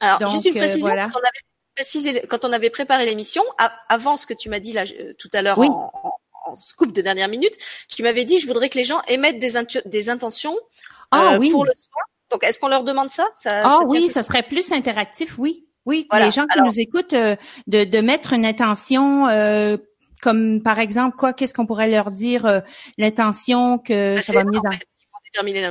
Alors, Donc, juste une euh, précision, voilà. quand, on avait précisé, quand on avait préparé l'émission, avant ce que tu m'as dit là euh, tout à l'heure Oui. en, en- en scoop de dernière minute, tu m'avais dit je voudrais que les gens émettent des intentions Ah euh, oui. pour le soin. Donc, est-ce qu'on leur demande ça, ça Ah ça oui, ça serait plus interactif, oui. Oui, Voilà. les gens qui Alors- nous écoutent, euh, de, de mettre une intention, euh, comme par exemple, quoi, qu'est-ce qu'on pourrait leur dire, euh, l'intention que Bah, ça va mieux dans...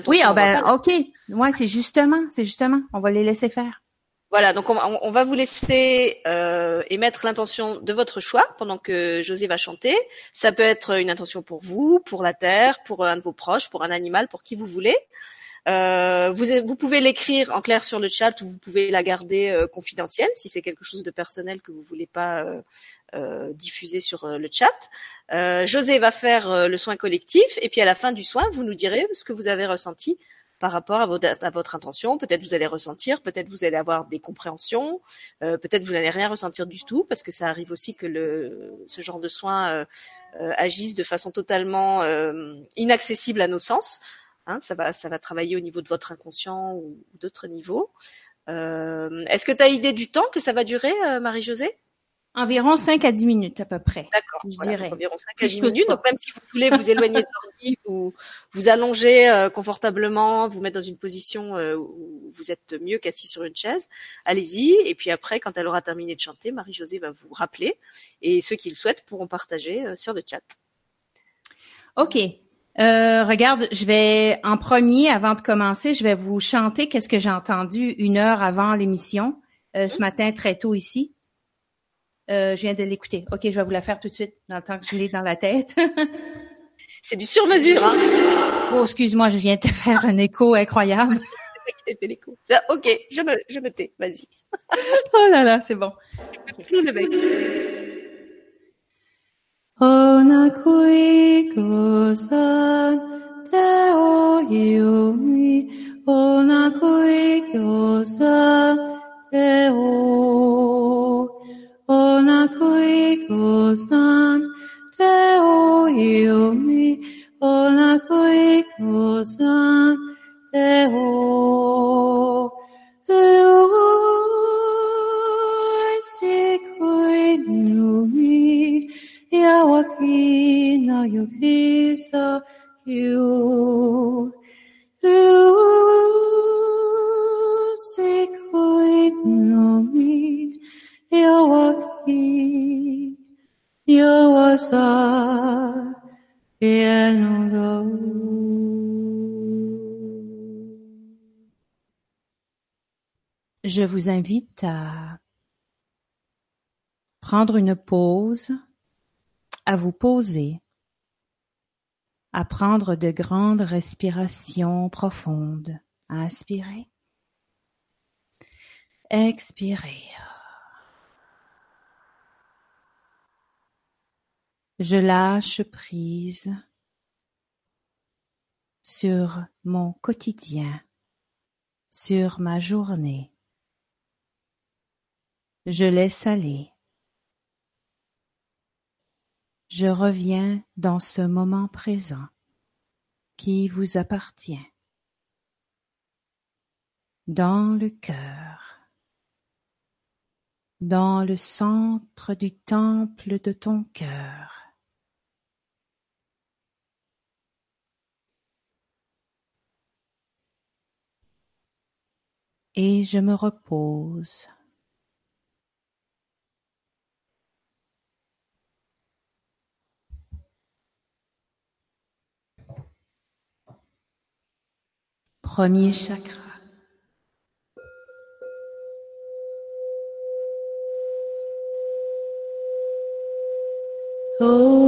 Oui, ah ben, ok. Ouais, c'est justement, c'est justement, on va les laisser faire. Voilà, donc on, va- vous laisser euh, émettre l'intention de votre choix pendant que José va chanter. Ça peut être une intention pour vous, pour la terre, pour un de vos proches, pour un animal, pour qui vous voulez. Euh, vous, pouvez l'écrire en clair sur le chat ou vous pouvez la garder euh, confidentielle si c'est quelque chose de personnel que vous voulez pas diffuser sur le chat. José va faire le soin collectif et puis à la fin du soin, vous nous direz ce que vous avez ressenti par rapport à votre, intention. Peut-être vous allez ressentir, peut-être vous allez avoir des compréhensions, euh, peut-être vous n'allez rien ressentir du tout parce que ça arrive aussi que ce genre de soins euh, euh, agissent de façon totalement euh, inaccessible à nos sens. Hein, ça va, travailler au niveau de votre inconscient ou d'autres niveaux. Est-ce que tu as idée du temps que ça va durer, Marie-Josée? Environ 5 à 10 minutes à peu près. D'accord, Je voilà, dirais. environ 5 Si à je 10 peux minutes. Donc même si vous voulez vous éloigner de l'ordi, vous vous allongez euh, confortablement, vous mettre dans une position euh, où vous êtes mieux qu'assis sur une chaise, allez-y. Et puis après, quand elle aura terminé de chanter, Marie-Josée va vous rappeler. Et ceux qui le souhaitent pourront partager euh, sur le chat. OK. Euh, regarde, je vais en premier, avant de commencer, je vais vous chanter qu'est-ce que j'ai entendu une heure avant l'émission, euh, ce matin très tôt ici. Euh, je viens de l'écouter. OK, je vais vous la faire tout de suite, dans le temps que je l'ai dans la tête. C'est du sur-mesure, hein oh, excuse-moi, je viens de te faire un écho incroyable. C'est qui fait l'écho. Ok, je me, je me tais. Vas-y. Oh là là, c'est bon. Clou le bec. Onakui-ko-san, te o yumi. Onakui-ko-san, te o. Onakui-ko-san, te o yumi. Onakui-ko-san, te o. Te o. Sikui numi. Yawaki na yokisa you. Yawasa. Je vous invite à prendre une pause, à vous poser, à prendre de grandes respirations profondes, à inspirer, expirer. Je lâche prise sur mon quotidien, sur ma journée. Je laisse aller. Je reviens dans ce moment présent qui vous appartient, dans le cœur, dans le centre du temple de ton cœur. Et je me repose. Premier chakra. Oiku.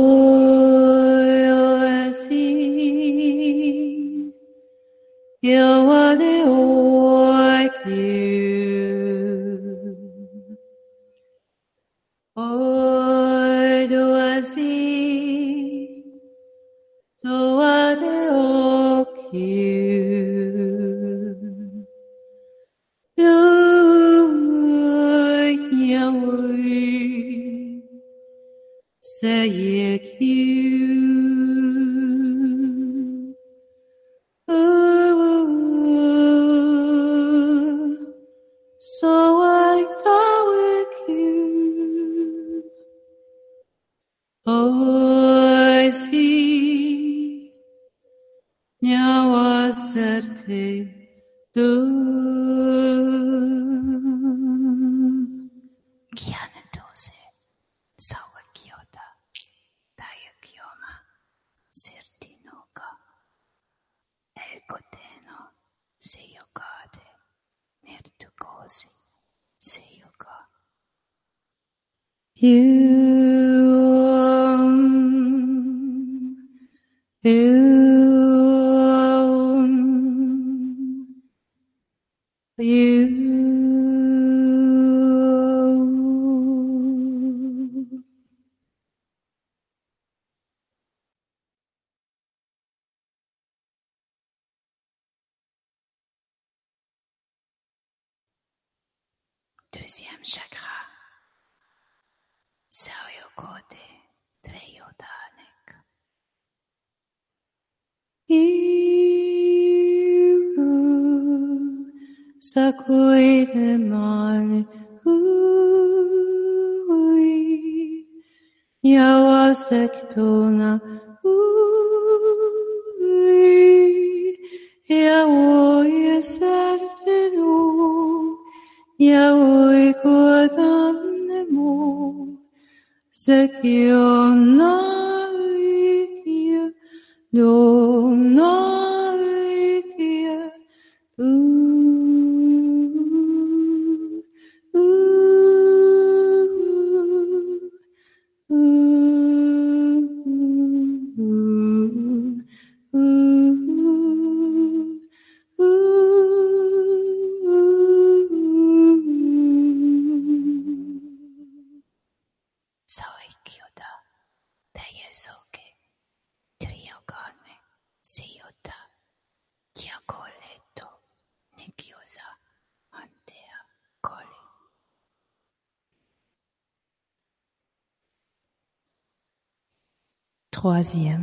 Riccoteno, Seiyokade, Nertukosi, Seiyoka. You Sacude mal ui Yawa sectona ui Yawo yesertenu Yawo kodam nemu Sekiona vikia do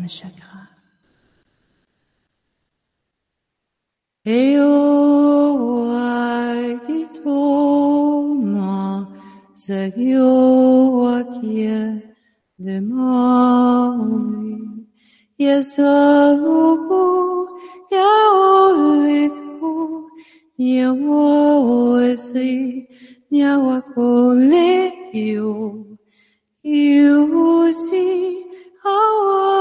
deuxième chakra. Eo oh, agito ma sagyo akie de maui yesanuku yaoleku yaoesi nyawakolekio iusi awa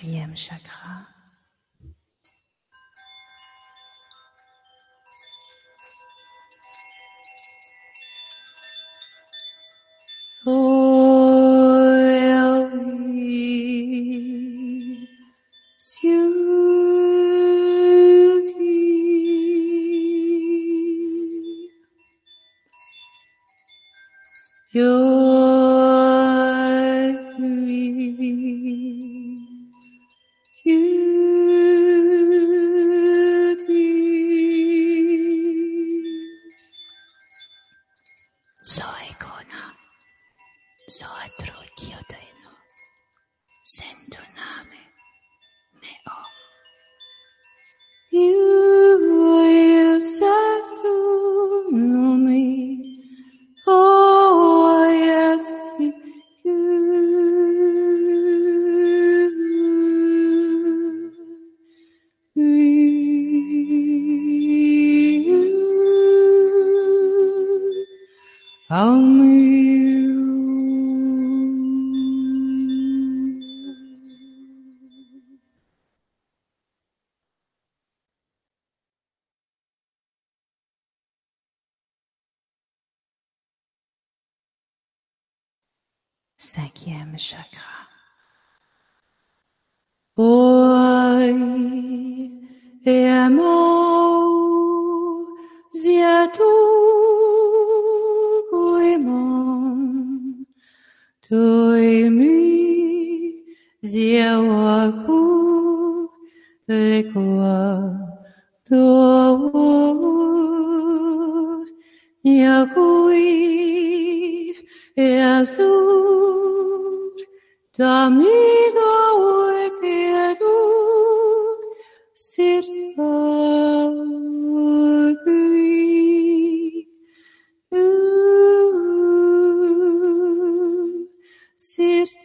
Quatrième chakra. Oeli, Cinquième chakra. Oi, e amau, ziatu, Toimi ziawaku lekwa toor yakui eazur tamido ekeru sirtam.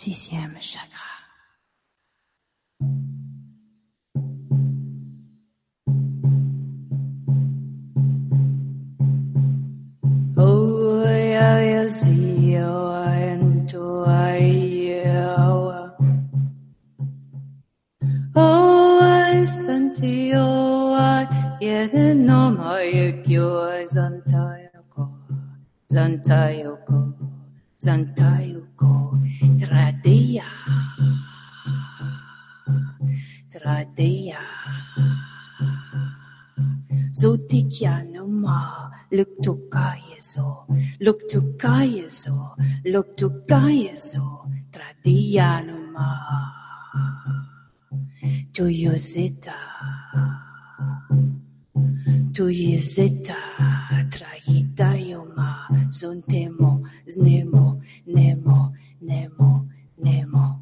sixième chakra. Yet oh, oh, no my yours until Zantayoko. Zantayuko Tradeya. Tradeya. Sotikya Noma Luktukayeso Luktukayeso Luktukayeso Tradeya Noma Toyoseta. Tuji zeta, traitajoma, zuntemo, znemo, nemo, nemo, nemo.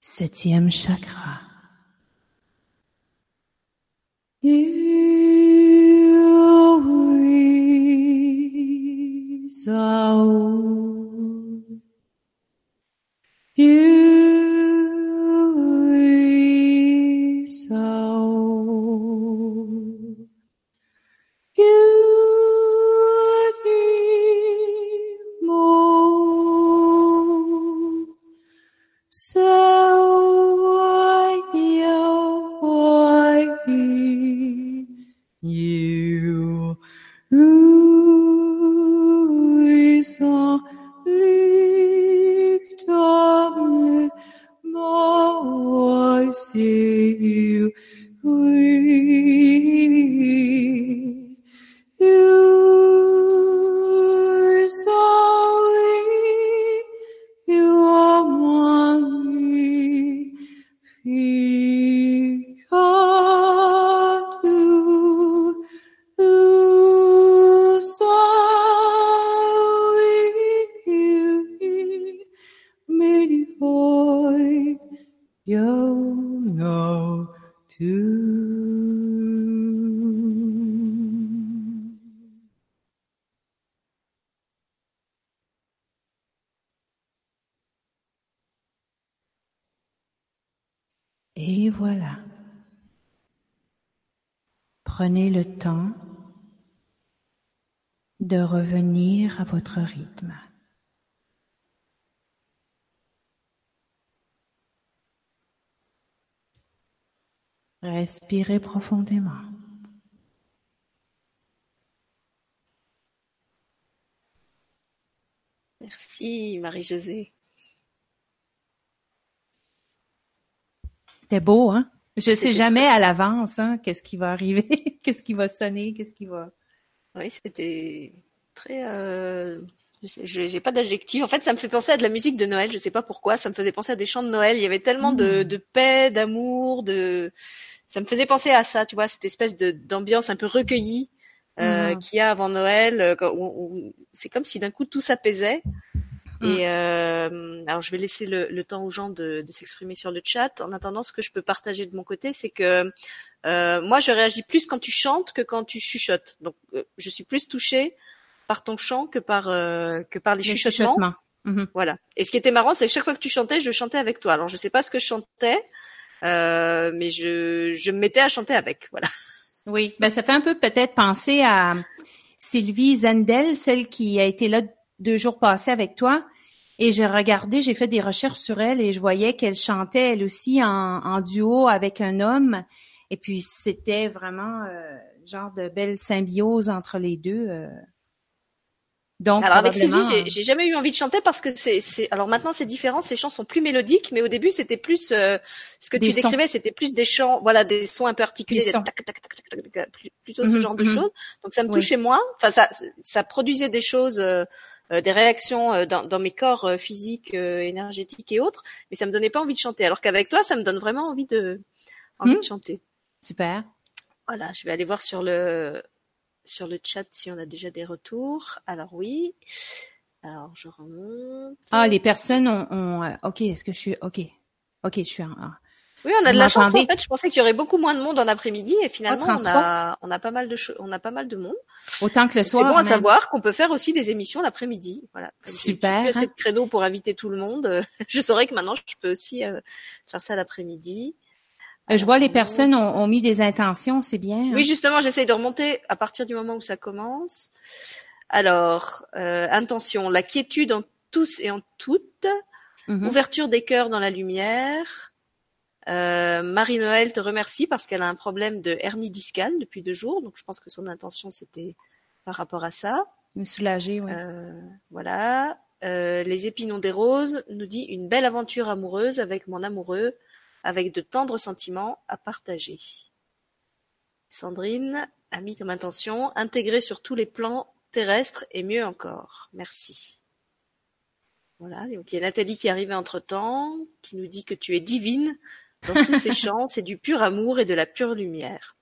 Septième chakra. So Et voilà. Prenez le temps de revenir à votre rythme. Respirez profondément. Merci Marie-Josée. C'était beau, hein? Je sais jamais à l'avance, hein, qu'est-ce qui va arriver, qu'est-ce qui va sonner, qu'est-ce qui va. Oui, c'était très. Euh... Je j'ai pas d'adjectif. En fait, ça me fait penser à de la musique de Noël. Je sais pas pourquoi. Ça me faisait penser à des chants de Noël. Il y avait tellement de, Hmm. de paix, d'amour, de. Ça me faisait penser à ça, tu vois, cette espèce de d'ambiance un peu recueillie euh, Mhm. qu'il y a avant Noël. euh, quand- où- où c'est comme si d'un coup tout s'apaisait. Et euh, alors, je vais laisser le, le temps aux gens de, de s'exprimer sur le chat. En attendant, ce que je peux partager de mon côté, c'est que euh, moi, je réagis plus quand tu chantes que quand tu chuchotes. Donc, euh, je suis plus touchée par ton chant que par euh, que par les, Les chuchotements. chuchotements. Mhm. Voilà. Et ce qui était marrant, c'est que chaque fois que tu chantais, je chantais avec toi. Alors, je sais pas ce que je chantais, euh, mais je je me mettais à chanter avec. Voilà. Oui, ben ça fait un peu peut-être penser à Sylvie Zendel, celle qui a été là deux jours passés avec toi. Et j'ai regardé, j'ai fait des recherches sur elle et je voyais qu'elle chantait elle aussi en, en duo avec un homme. Et puis c'était vraiment euh, genre de belle symbiose entre les deux. euh. Donc Alors avec Sylvie, j'ai j'ai jamais eu envie de chanter parce que c'est c'est alors maintenant c'est différent, ces chants sont plus mélodiques, mais au début c'était plus euh, ce que Des tu sons. décrivais, c'était plus des chants, voilà, des sons un peu articulés, Des des sons. tac, tac, tac, tac, tac, tac, plus- plutôt ce Mhm, genre de mhm. choses. Donc ça me Oui. touchait moins. Enfin ça ça produisait des choses, euh, euh, des réactions dans, dans mes corps physiques, énergétiques et autres, mais ça me donnait pas envie de chanter. Alors qu'avec toi, ça me donne vraiment envie de envie de chanter. super. Voilà, je vais aller voir sur le sur le chat si on a déjà des retours. Alors oui. Alors je remonte. Ah, les personnes ont, ont, euh, ok. Est-ce que je suis ok Ok, je suis. Oui, on a de la chance en fait. Je pensais qu'il y aurait beaucoup moins de monde en après-midi et finalement on 33. a on a pas mal de on a pas mal de monde. Autant que le C'est soir. bon à savoir qu'on peut faire aussi des émissions l'après-midi. Voilà. Comme Super, J'ai assez de créneaux pour inviter tout le monde. Je saurais que maintenant je peux aussi euh, faire ça l'après-midi. Euh, Je vois les personnes ont, ont mis des intentions, c'est bien. hein. Oui, justement, j'essaye de remonter à partir du moment où ça commence. Alors, euh, intention, la quiétude en tous et en toutes, Mhm. ouverture des cœurs dans la lumière. Euh, Marie-Noël te remercie parce qu'elle a un problème de hernie discale depuis deux jours, donc je pense que son intention c'était par rapport à ça. Me soulager, oui. Euh, voilà. Euh, les épinons des roses nous dit une belle aventure amoureuse avec mon amoureux, avec de tendres sentiments à partager. Sandrine a mis comme intention intégrer sur tous les plans terrestres et mieux encore. Merci. Voilà. Donc il y a Nathalie qui est arrivée entre temps, qui nous dit que tu es divine dans tous ces chants, c'est du pur amour et de la pure lumière.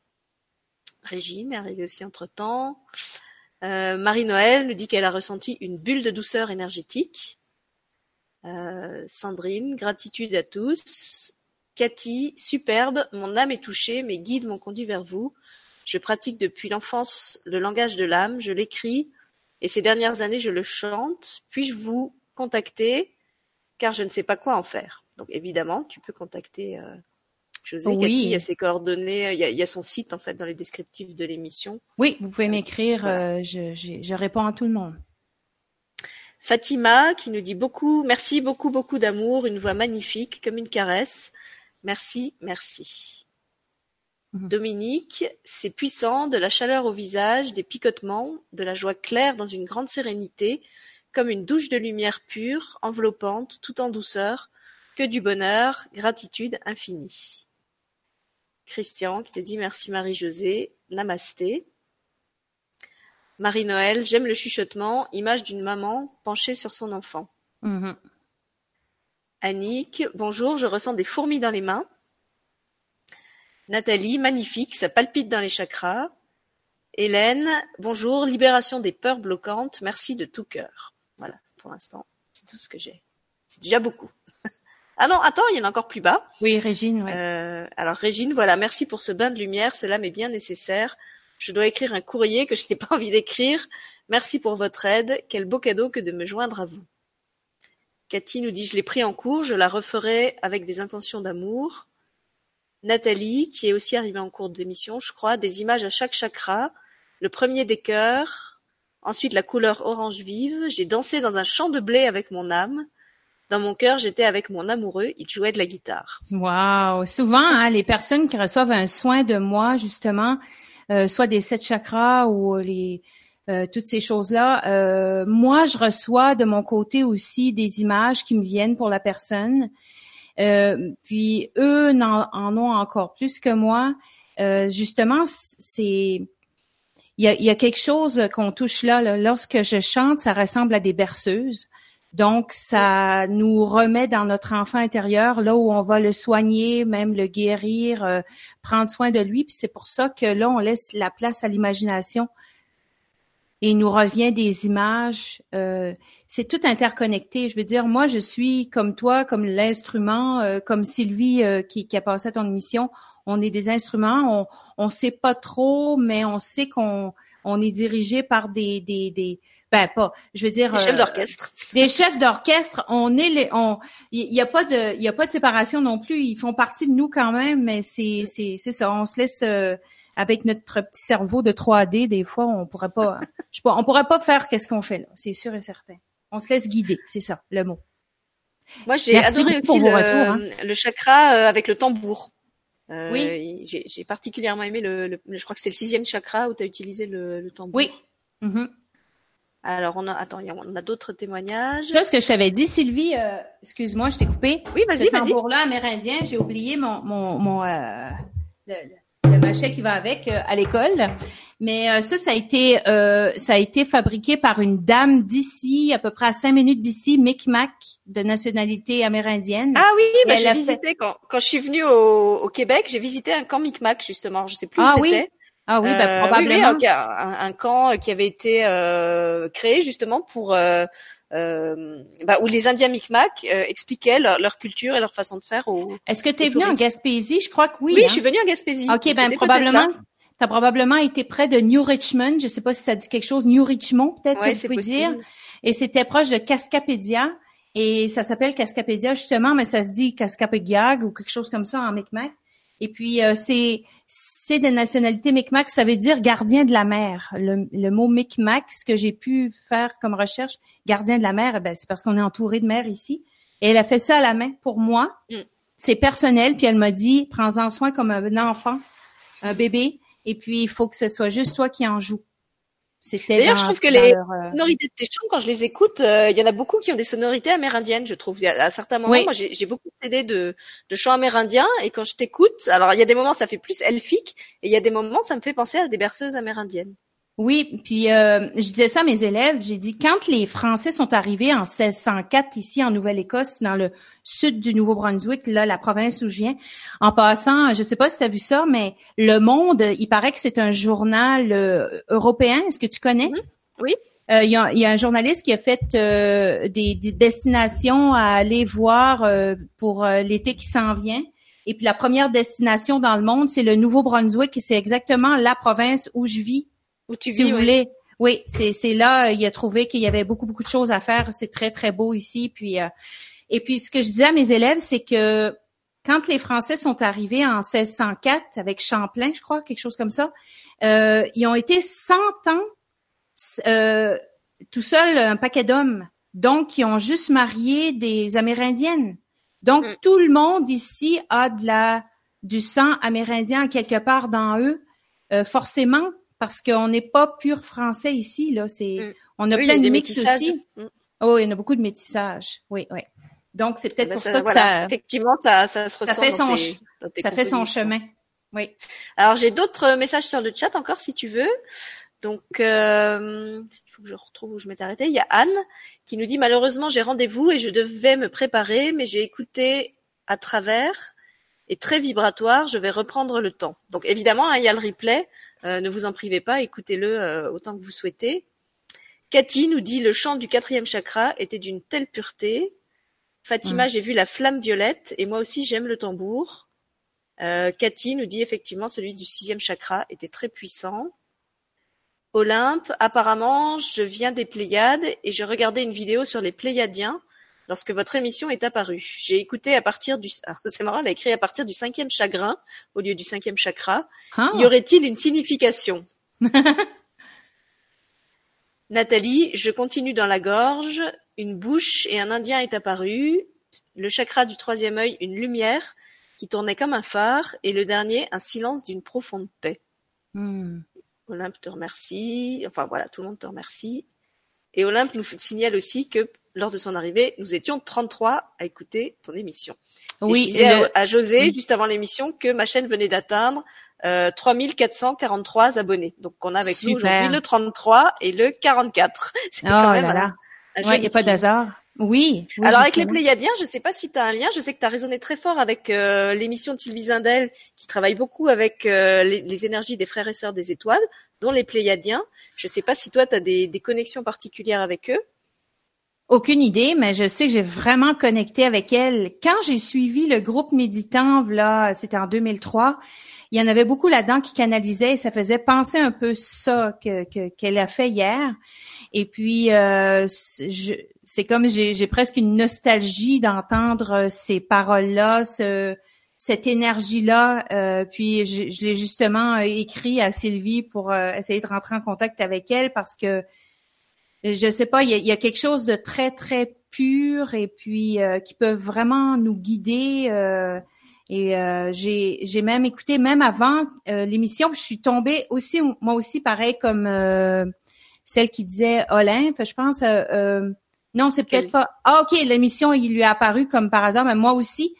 Régine est arrivée aussi entre temps. Euh, Marie-Noël nous dit qu'elle a ressenti une bulle de douceur énergétique. Euh, Sandrine, gratitude à tous. Cathy, superbe, mon âme est touchée, mes guides m'ont conduit vers vous. Je pratique depuis l'enfance le langage de l'âme, je l'écris et ces dernières années je le chante. Puis-je vous contacter? Car je ne sais pas quoi en faire. Donc évidemment, tu peux contacter euh, José. Oui. Cathy, il y a ses coordonnées, il y a, il y a son site en fait dans les descriptifs de l'émission. Oui, vous pouvez m'écrire. Voilà. euh, je, je, je réponds à tout le monde. Fatima qui nous dit beaucoup, merci beaucoup, beaucoup d'amour, une voix magnifique comme une caresse. Merci, merci. Mhm. Dominique, c'est puissant, de la chaleur au visage, des picotements, de la joie claire dans une grande sérénité, comme une douche de lumière pure, enveloppante, tout en douceur, que du bonheur, gratitude infinie. Christian qui te dit merci Marie-Josée, namasté. Marie-Noël, j'aime le chuchotement, image d'une maman penchée sur son enfant. Mhm. Annick, bonjour, je ressens des fourmis dans les mains. Nathalie, magnifique, ça palpite dans les chakras. Hélène, bonjour, libération des peurs bloquantes, merci de tout cœur. Voilà, pour l'instant, c'est tout ce que j'ai. C'est déjà beaucoup. ah non, attends, il y en a encore plus bas. Oui, Régine, oui. Euh, alors Régine, voilà, merci pour ce bain de lumière, cela m'est bien nécessaire. Je dois écrire un courrier que je n'ai pas envie d'écrire. Merci pour votre aide. Quel beau cadeau que de me joindre à vous. Cathy nous dit je l'ai pris en cours, je la referai avec des intentions d'amour. Nathalie, qui est aussi arrivée en cours d'émission, je crois, des images à chaque chakra. Le premier des cœurs, ensuite la couleur orange vive. J'ai dansé dans un champ de blé avec mon âme. Dans mon cœur, j'étais avec mon amoureux, il jouait de la guitare. Wow. Souvent, hein, les personnes qui reçoivent un soin de moi, justement, euh, soit des sept chakras ou les euh, toutes ces choses-là, euh, moi, je reçois de mon côté aussi des images qui me viennent pour la personne. Euh, puis eux en, ont encore plus que moi. Justement, c'est il y a, quelque chose qu'on touche là. Lorsque je chante, ça ressemble à des berceuses. Donc, ça nous remet dans notre enfant intérieur, là où on va le soigner, même le guérir, prendre soin de lui. Puis c'est pour ça que là, on laisse la place à l'imagination. Et il nous revient des images. Euh, c'est tout interconnecté. Je veux dire, moi, je suis comme toi, comme l'instrument, euh, comme Sylvie euh, qui, qui, a passé à ton émission. On est des instruments. On on sait pas trop, mais on sait qu'on on est dirigé par des des des ben pas, je veux dire des chefs euh, d'orchestre. Des chefs d'orchestre, on est les on il y, a pas de il y a pas de séparation non plus, ils font partie de nous quand même mais c'est c'est c'est ça, on se laisse euh, avec notre petit cerveau de 3D des fois, on pourrait pas je pas, on pourrait pas faire qu'est-ce qu'on fait là, c'est sûr et certain. On se laisse guider, c'est ça le mot. Moi, j'ai adoré aussi le, retours, hein. le, chakra euh, avec le tambour. Euh, oui. J'ai particulièrement aimé le, le, je crois que c'était le sixième chakra où tu as utilisé le, le tambour. Oui. Mm-hmm. Alors, on a, attends, on a d'autres témoignages. Ça, ce que je t'avais dit, Sylvie, euh, excuse-moi, je t'ai coupé. Oui, vas-y, vas-y. tambour-là amérindien, j'ai oublié mon, mon, mon euh, le, le, machet qui va avec euh, à l'école. Mais euh, ça, ça a été, ça a été fabriqué par une dame d'ici, à peu près à cinq minutes d'ici, Micmac, de nationalité amérindienne. Ah oui, bah, j'ai visité quand, quand je suis venue au, au Québec, j'ai visité un camp Micmac justement. Je sais plus où ah, c'était. Oui. Ah oui, bah, probablement. Oui, un, camp qui avait été euh, créé justement pour euh, euh, bah, où les Indiens Micmac expliquaient leur, culture et leur façon de faire. Est-ce que tu es venu en Gaspésie? Je crois que oui. Oui, hein? je suis venue en Gaspésie. Ok, ben probablement. Tu as probablement été près de New Richmond. Je sais pas si ça dit quelque chose. New Richmond, peut-être que tu peux dire. Et c'était proche de Cascapédia. Et ça s'appelle Cascapédia justement, mais ça se dit Cascapédiag ou quelque chose comme ça en Micmac. Et puis c'est c'est de nationalité Micmac, ça veut dire gardien de la mer. Le, mot Micmac, ce que j'ai pu faire comme recherche, gardien de la mer, eh ben, c'est parce qu'on est entouré de mer ici. Et elle a fait ça à la main pour moi. Mm. C'est personnel, puis elle m'a dit, prends-en soin comme un enfant, un bébé, et puis il faut que ce soit juste toi qui en D'ailleurs, je trouve que les euh, sonorités de tes chants, quand je les écoute, euh, il y en a beaucoup qui ont des sonorités amérindiennes, je trouve. À certains moments, moi, j'ai beaucoup de CD de, de chants amérindiens, et quand je t'écoute, alors il y a des moments ça fait plus elfique, et il y a des moments ça me fait penser à des berceuses amérindiennes. Oui, puis euh, je disais ça à mes élèves, j'ai dit quand les Français sont arrivés en 1604 ici en Nouvelle-Écosse, dans le sud du Nouveau-Brunswick, là la province où je viens. En passant, je sais pas si tu as vu ça, mais Le Monde, il paraît que c'est un journal euh, européen. Est-ce que tu connais? Oui. Euh, il y, a, y, a, un journaliste qui a fait des, des, destinations à aller voir pour l'été qui s'en vient. Et puis la première destination dans le monde, c'est le Nouveau-Brunswick, et c'est exactement la province où je vis où tu si vis, vous voulez. Oui, c'est c'est là. Il a trouvé qu'il y avait beaucoup beaucoup de choses à faire. C'est très très beau ici. Puis euh, et puis ce que je disais à mes élèves, c'est que quand les Français sont arrivés en 1604 avec Champlain, je crois, quelque chose comme ça, euh, ils ont été 100 ans euh, tout seuls, un paquet d'hommes. Donc, ils ont juste marié des Amérindiennes. Donc, mm. tout le monde ici a de la du sang amérindien quelque part dans eux, euh, forcément parce qu'on n'est pas pur français ici. Là, c'est, mm. on a plein de mix aussi. Mm. Oh, il y en a beaucoup de métissage. Oui, oui. Donc, c'est peut-être ah ben pour ça, que ça. Effectivement, ça, ça se ressent. Ça fait son, ça fait son chemin. Oui. Alors, j'ai d'autres messages sur le chat encore, si tu veux. Donc, euh, il faut que je retrouve où je m'étais arrêtée. Il y a Anne qui nous dit malheureusement j'ai rendez-vous et je devais me préparer, mais j'ai écouté à travers et très vibratoire. Je vais reprendre le temps. Donc évidemment, hein, il y a le replay. Euh, ne vous en privez pas, écoutez-le euh, autant que vous souhaitez. Cathy nous dit le chant du quatrième chakra était d'une telle pureté. Fatima, mm. j'ai vu la flamme violette et moi aussi j'aime le tambour. Euh, Cathy nous dit effectivement celui du sixième chakra était très puissant. Olympe, apparemment je viens des Pléiades et je regardais une vidéo sur les Pléiadiens lorsque votre émission est apparue. J'ai écouté à partir du, ah, c'est marrant, elle a écrit à partir du cinquième chagrin au lieu du cinquième chakra. Ah. Y aurait-il une signification? Nathalie, je continue dans la gorge, une bouche et un indien est apparu, le chakra du troisième œil, une lumière qui tournait comme un phare, et le dernier, un silence d'une profonde paix. Hmm. Olympe te remercie, enfin voilà, tout le monde te remercie. Et Olympe nous signale aussi que lors de son arrivée, nous étions 33 à écouter ton émission. Oui, je disais le- à, à José, Oui. juste avant l'émission, que ma chaîne venait d'atteindre euh, 3443 abonnés. Donc, on a avec nous aujourd'hui le 33 et le 44. C'est Oh quand même là un- là. un Ouais, n'y a pas d'hasard. Oui. oui, Alors avec les. Pléiadiens, je ne sais pas si tu as un lien, je sais que tu as résonné très fort avec euh, l'émission de Sylvie Zindel qui travaille beaucoup avec euh, les, les énergies des frères et sœurs des étoiles, dont les Pléiadiens. Je ne sais pas si toi tu as des, des connexions particulières avec eux. Aucune idée, mais je sais que j'ai vraiment connecté avec elle. Quand j'ai suivi le groupe méditant, là, c'était en 2003, il y en avait beaucoup là-dedans qui canalisaient et ça faisait penser un peu ça que que- qu'elle a fait hier. Et puis, euh, c'est comme j'ai presque une nostalgie d'entendre euh, ces paroles-là, ce- cette énergie-là. Euh, puis, je, l'ai justement écrit à Sylvie pour essayer de rentrer en contact avec elle parce que je sais pas, il y a, y a quelque chose de très très pur et puis euh, qui peut vraiment nous guider. euh, et euh, j'ai j'ai même écouté même avant euh, l'émission, je suis tombée aussi moi aussi pareil comme euh, celle qui disait Olympe, je pense. euh, non, c'est peut-être pas. Ah ok, l'émission il lui a apparu comme par hasard, mais moi aussi.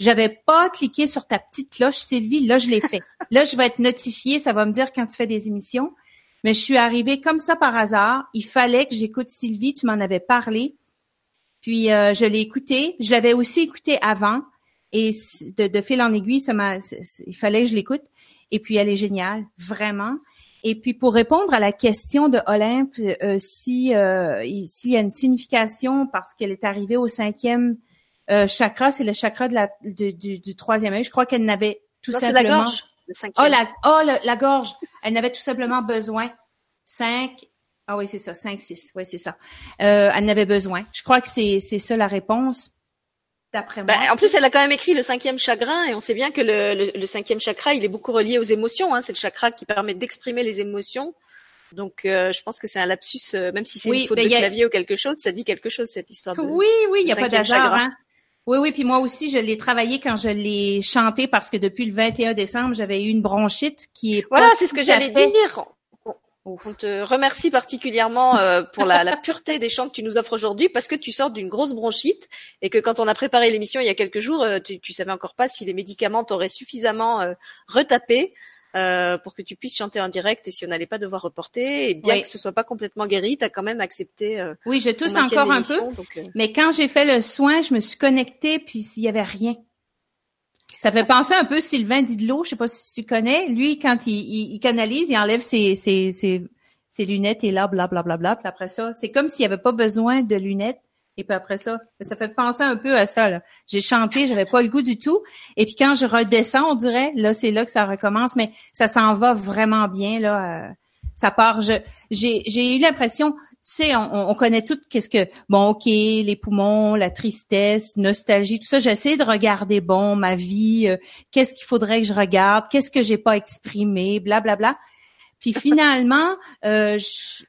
J'avais pas cliqué sur ta petite cloche, Sylvie. Là, je l'ai fait. Là, je vais être notifiée. Ça va me dire quand tu fais des émissions. Mais je suis arrivée comme ça par hasard. Il fallait que j'écoute Sylvie. Tu m'en avais parlé. Puis euh, je l'ai écouté. Je l'avais aussi écouté avant. Et de, de fil en aiguille, ça m'a. Il fallait que je l'écoute. Et puis elle est géniale, vraiment. Et puis pour répondre à la question de Olympe, euh, si euh, il- s'il y a une signification parce qu'elle est arrivée au cinquième euh, chakra, c'est le chakra de la de- du, du troisième œil. Je crois qu'elle n'avait tout Non, c'est la simplement. gorge, le cinquième. Oh, la, oh la gorge. Elle n'avait tout simplement besoin. Cinq. Ah oui, c'est ça. Cinq, six. Oui, c'est ça. Euh, elle n'avait besoin. Je crois que c'est, c'est ça la réponse, d'après moi. Ben, en plus, elle a quand même écrit le cinquième chagrin, et on sait bien que le, le, le cinquième chakra, il est beaucoup relié aux émotions. Hein. C'est le chakra qui permet d'exprimer les émotions. Donc, euh, je pense que c'est un lapsus, euh, même si c'est Oui, une faute ben, de a- clavier ou quelque chose, ça dit quelque chose cette histoire. De... oui, oui, il n'y a pas d'hasard. chagrin. Hein? Oui, oui, puis moi aussi, je l'ai travaillé quand je l'ai chanté parce que depuis le 21 décembre, j'avais eu une bronchite qui est Voilà, c'est ce que j'allais dire. On- On te remercie particulièrement euh, pour la, la pureté des chants que tu nous offres aujourd'hui parce que tu sors d'une grosse bronchite et que quand on a préparé l'émission il y a quelques jours, euh, tu, tu savais encore pas si les médicaments t'auraient suffisamment euh, retapé euh, pour que tu puisses chanter en direct et si on n'allait pas devoir reporter. Et bien Oui. que ce soit pas complètement guéri, tu as quand même accepté euh, Oui, je tousse encore un peu. donc, euh, Mais quand j'ai fait le soin, je me suis connectée, puis il y avait rien. Ça fait penser un peu Sylvain Didlot, je sais pas si tu connais. Lui, quand il, il, il canalise, il enlève ses, ses, ses, ses lunettes et là, blablabla. Bla, bla, bla, puis après ça, c'est comme s'il n'y avait pas besoin de lunettes. Et puis après ça, ça fait penser un peu à ça. là. J'ai chanté, j'avais pas le goût du tout. Et puis quand je redescends, on dirait, là, c'est là que ça recommence. Mais ça s'en va vraiment bien. là. euh, ça part. J'ai, eu l'impression, tu sais, on, on connaît tout qu'est-ce que bon, ok, les poumons, la tristesse, nostalgie, tout ça. J'essaie de regarder bon ma vie, euh, qu'est-ce qu'il faudrait que je regarde, qu'est-ce que j'ai pas exprimé, blablabla. Bla, bla. Puis finalement, euh,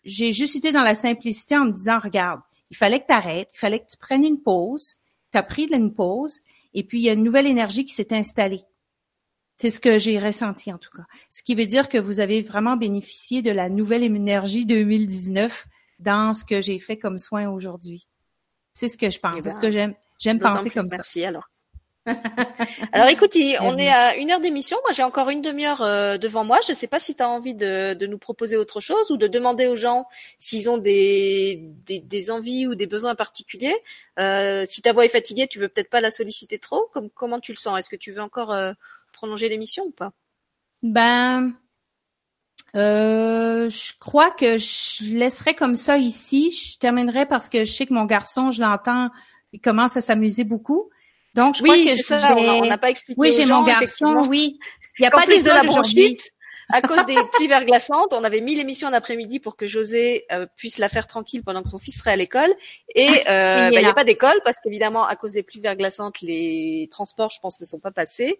j'ai juste été dans la simplicité en me disant, regarde, il fallait que tu arrêtes, il fallait que tu prennes une pause. Tu as pris une pause, et puis il y a une nouvelle énergie qui s'est installée. C'est ce que j'ai ressenti en tout cas. Ce qui veut dire que vous avez vraiment bénéficié de la nouvelle énergie 2019 dans ce que j'ai fait comme soin aujourd'hui. C'est ce que je pense. C'est ce que j'aime. J'aime penser comme ça. merci alors. Alors écoute, on est à une heure d'émission. Moi, j'ai encore une demi-heure euh, devant moi. Je ne sais pas si tu as envie de, de nous proposer autre chose ou de demander aux gens s'ils ont des, des, des envies ou des besoins particuliers. Euh, si ta voix est fatiguée, tu veux peut-être pas la solliciter trop. Comme, comment tu le sens? Est-ce que tu veux encore euh, prolonger l'émission ou pas? Ben, euh, je crois que je laisserai comme ça ici. Je terminerai parce que je sais que mon garçon, je l'entends, il commence à s'amuser beaucoup. Donc, je crois Oui, que c'est je ça. On a- vais- on n'a pas expliqué Oui, j'ai mon garçon, oui. Il n'y a pas plus de la bronchite, à cause des pluies verglaçantes, on avait mis l'émission en après-midi pour que José euh, puisse la faire tranquille pendant que son fils serait à l'école. Et euh, il bah, n'y là. a pas d'école parce qu'évidemment, à cause des pluies verglaçantes, les transports, je pense, ne sont pas passés.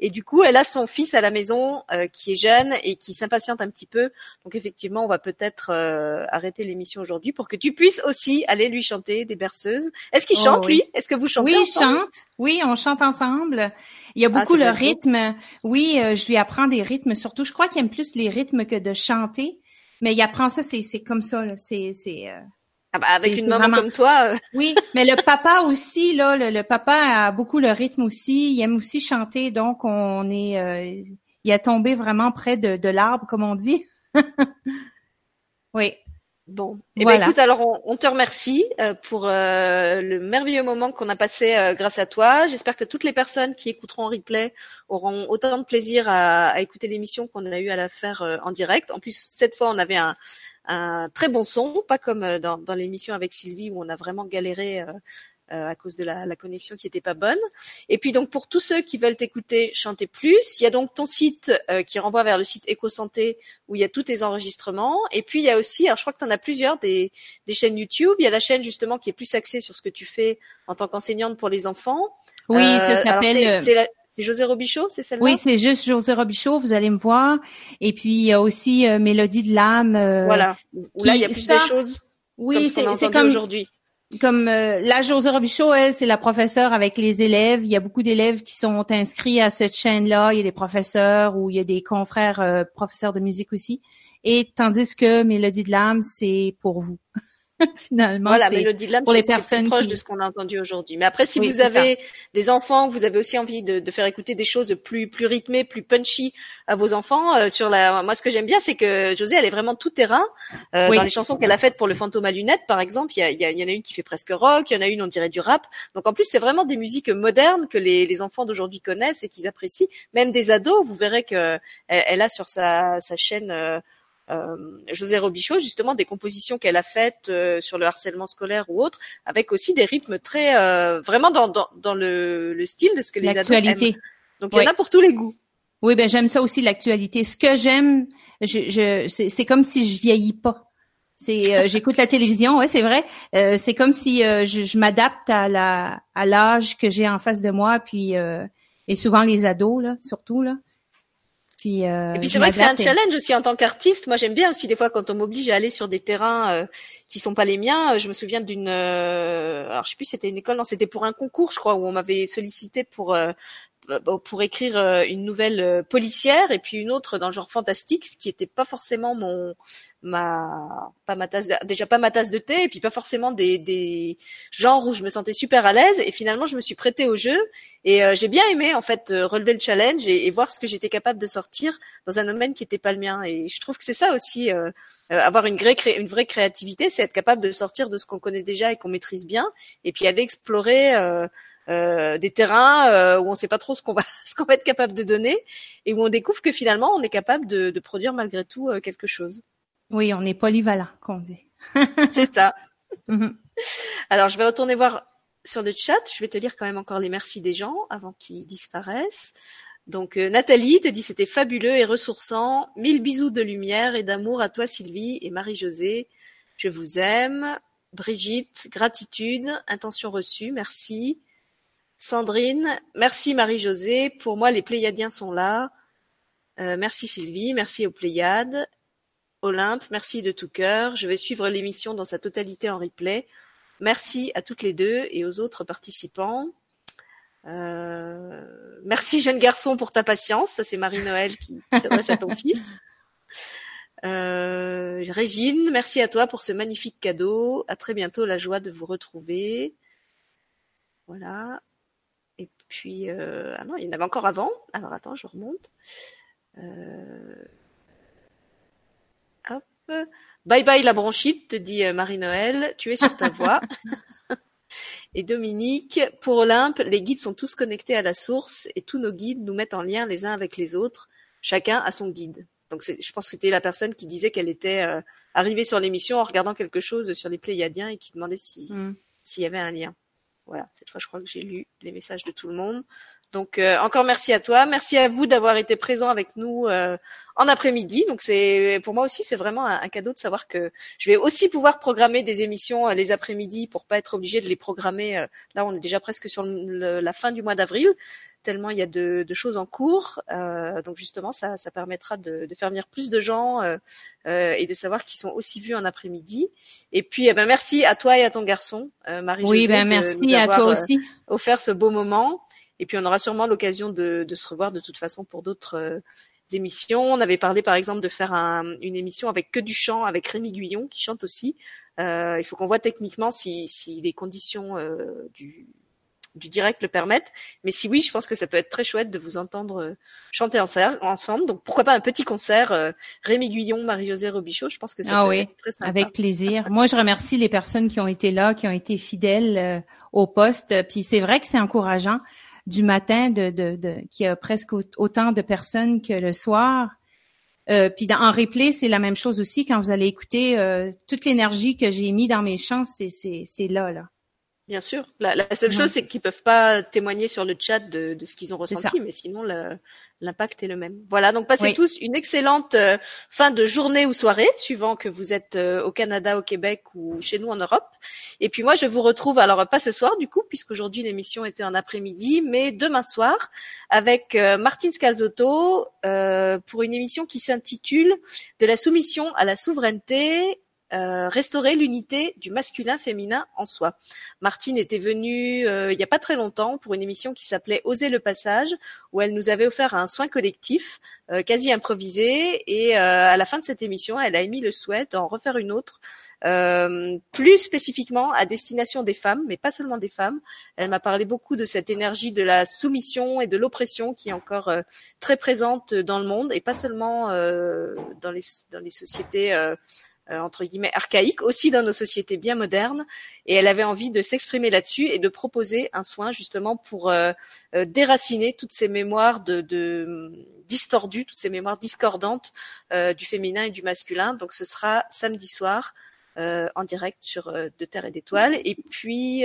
Et du coup, elle a son fils à la maison euh, qui est jeune et qui s'impatiente un petit peu. Donc effectivement, on va peut-être euh, arrêter l'émission aujourd'hui pour que tu puisses aussi aller lui chanter des berceuses. Est-ce qu'il Oh, chante, oui. lui Est-ce que vous chantez Oui, il chante. Oui, on chante ensemble. Il y a Ah, beaucoup ça le rythme. Oui, euh, je lui apprends des rythmes. Surtout, je crois qu'il aime plus les rythmes que de chanter. Mais il apprend ça, c'est comme ça. là. C'est euh, Ah bah, avec une maman vraiment- comme toi, Oui, mais le papa aussi, là, le, le papa a beaucoup le rythme aussi. Il aime aussi chanter, donc on est, euh, il a tombé vraiment près de, de l'arbre, comme on dit. oui. Bon, eh ben, écoute, alors on, on te remercie euh, pour euh, le merveilleux moment qu'on a passé euh, grâce à toi. J'espère que toutes les personnes qui écouteront en replay auront autant de plaisir à, à écouter l'émission qu'on a eu à la faire euh, en direct. En plus, cette fois, on avait un, un très bon son, pas comme euh, dans, dans l'émission avec Sylvie où on a vraiment galéré. Euh, euh, à cause de la, la connexion qui était pas bonne. Et puis donc pour tous ceux qui veulent t'écouter chanter plus, il y a donc ton site euh, qui renvoie vers le site EcoSanté où il y a tous tes enregistrements. Et puis il y a aussi, alors je crois que tu en as plusieurs, des, des chaînes YouTube. Il y a la chaîne justement qui est plus axée sur ce que tu fais en tant qu'enseignante pour les enfants. Oui, Euh, ça alors, s'appelle. c'est- euh, José Robichaud, c'est celle-là? Oui, c'est juste José Robichaud, vous allez me voir. Et puis il y a aussi euh, Mélodie de l'âme. euh, Voilà. Où là, il y a plus ça, des choses Oui, c'est comme aujourd'hui. Comme euh, la José Robichaud, elle, c'est la professeure avec les élèves. Il y a beaucoup d'élèves qui sont inscrits à cette chaîne-là. Il y a des professeurs ou il y a des confrères euh, professeurs de musique aussi. Et tandis que Mélodie de l'âme, c'est pour vous. Finalement, Voilà, Mélodie de l'âme, pour les personnes plus proche qui- de ce qu'on a entendu aujourd'hui. Mais après, si Oui, vous avez des enfants, vous avez aussi envie de, de faire écouter des choses plus plus rythmées, plus punchy à vos enfants, euh, sur la, moi, ce que j'aime bien, c'est que José, elle est vraiment tout terrain. Euh, Oui. Dans les chansons qu'elle a faites pour le fantôme à lunettes, par exemple, il y, a, il y, a- il y en a une qui fait presque rock, il y en a une on dirait du rap. Donc en plus, c'est vraiment des musiques modernes que les, les enfants d'aujourd'hui connaissent et qu'ils apprécient. Même des ados, vous verrez que elle, elle a sur sa, sa chaîne. euh, euh, José Robichaud, justement, des compositions qu'elle a faites euh, sur le harcèlement scolaire ou autre, avec aussi des rythmes très euh, vraiment dans, dans, dans le, le style de ce que les ados aiment. Donc il y en a pour tous les goûts. Oui, ben j'aime ça aussi l'actualité. Ce que j'aime, je, je c'est c'est comme si je vieillis pas. C'est euh, j'écoute la télévision, ouais, c'est vrai. Euh, c'est comme si euh, je, je m'adapte à la à l'âge que j'ai en face de moi, puis euh, et souvent les ados là, surtout là. Puis euh, Et puis c'est vrai que c'est un challenge aussi en tant qu'artiste. Moi j'aime bien aussi des fois quand on m'oblige à aller sur des terrains euh, qui sont pas les miens. Euh, Je me souviens d'une, euh, alors je sais plus, c'était une école, non, c'était pour un concours, je crois, où on m'avait sollicité pour euh, pour écrire euh, une nouvelle euh, policière et puis une autre dans le genre fantastique, ce qui était pas forcément mon ma pas ma tasse de, déjà pas ma tasse de thé et puis pas forcément des des genres où je me sentais super à l'aise. Et finalement je me suis prêtée au jeu et euh, j'ai bien aimé en fait euh, relever le challenge et, et voir ce que j'étais capable de sortir dans un domaine qui était pas le mien. Et je trouve que c'est ça aussi euh, euh, avoir une vraie une vraie créativité c'est être capable de sortir de ce qu'on connaît déjà et qu'on maîtrise bien et puis aller explorer euh, euh, des terrains euh, où on sait pas trop ce qu'on va ce qu'on va être capable de donner et où on découvre que finalement on est capable de, de produire malgré tout euh, quelque chose. Oui, on est polyvalent, qu'on dit. C'est ça. Mhm. Alors je vais retourner voir sur le chat. Je vais te lire quand même encore les merci des gens avant qu'ils disparaissent. Donc euh, Nathalie te dit c'était fabuleux et ressourçant. Mille bisous de lumière et d'amour à toi Sylvie et Marie-Josée. Je vous aime. Brigitte, gratitude, intention reçue, merci. Sandrine, merci Marie-Josée. Pour moi, les Pléiadiens sont là. Euh, merci Sylvie, merci aux Pléiades. Olympe, merci de tout cœur. Je vais suivre l'émission dans sa totalité en replay. Merci à toutes les deux et aux autres participants. Euh, merci jeune garçon pour ta patience. Ça c'est Marie-Noël qui, s'adresse à ton fils. Euh, Régine, merci à toi pour ce magnifique cadeau. À très bientôt, la joie de vous retrouver. Voilà. Puis, euh, ah non, il y en avait encore avant. Alors attends, je remonte. Euh, hop. Bye bye la bronchite, te dit euh, Marie-Noël. Tu es sur ta voie. Et Dominique, pour Olympe, les guides sont tous connectés à la source et tous nos guides nous mettent en lien les uns avec les autres. Chacun a son guide. Donc je pense que c'était la personne qui disait qu'elle était euh, arrivée sur l'émission en regardant quelque chose sur les Pléiadiens et qui demandait si Mm. s'il y avait un lien. Voilà, cette fois je crois que j'ai lu les messages de tout le monde. Donc euh, encore merci à toi, merci à vous d'avoir été présents avec nous euh, en après-midi. Donc c'est pour moi aussi c'est vraiment un, cadeau de savoir que je vais aussi pouvoir programmer des émissions euh, les après-midi pour pas être obligé de les programmer. là on est déjà presque sur la fin du mois d'avril tellement il y a de, de choses en cours. Euh, donc justement ça, ça permettra de, de faire venir plus de gens euh, euh, et de savoir qu'ils sont aussi vus en après-midi. Et puis eh ben merci à toi et à ton garçon euh, Marie. Oui, ben merci à toi aussi. offert ce beau moment. Et puis on aura sûrement l'occasion de, de se revoir de toute façon pour d'autres euh, émissions. On avait parlé par exemple de faire une émission avec que du chant, avec Rémi Guyon qui chante aussi. Euh, il faut qu'on voit techniquement si, si les conditions euh, du, du direct le permettent. Mais si oui, je pense que ça peut être très chouette de vous entendre euh, chanter ensemble. Donc pourquoi pas un petit concert euh, Rémi Guyon, Marie-Josée Robichaud. Je pense que ça ah peut oui, être très sympa. Avec plaisir. Moi, je remercie les personnes qui ont été là, qui ont été fidèles au poste. Puis c'est vrai que c'est encourageant du matin de, de, de qu'il y a presque autant de personnes que le soir. Euh, puis dans, en replay, c'est la même chose aussi. Quand vous allez écouter euh, toute l'énergie que j'ai mis dans mes chants, c'est, c'est, c'est là, là. Bien sûr. La, la seule chose, c'est qu'ils peuvent pas témoigner sur le chat de, de ce qu'ils ont ressenti, mais sinon l'impact est le même. Voilà. Donc passez tous une excellente euh, fin de journée ou soirée, suivant que vous êtes euh, au Canada, au Québec ou chez nous en Europe. Et puis moi, je vous retrouve alors pas ce soir du coup, puisqu'aujourd'hui l'émission était en après-midi, mais demain soir avec euh, Martine Scalzotto pour une émission qui s'intitule De la soumission à la souveraineté euh, restaurer l'unité du masculin-féminin en soi. Martine était venue euh, il n'y a pas très longtemps pour une émission qui s'appelait Oser le passage, où elle nous avait offert un soin collectif euh, quasi improvisé. Et à la fin de cette émission, elle a émis le souhait d'en refaire une autre, plus spécifiquement à destination des femmes, mais pas seulement des femmes. Elle m'a parlé beaucoup de cette énergie de la soumission et de l'oppression qui est encore très présente dans le monde, et pas seulement dans les, dans les sociétés euh, entre guillemets archaïque aussi dans nos sociétés bien modernes et elle avait envie de s'exprimer là-dessus et de proposer un soin justement pour euh, euh, déraciner toutes ces mémoires de, de distordues, toutes ces mémoires discordantes du féminin et du masculin. Donc ce sera samedi soir en direct sur De Terre et d'Étoiles et puis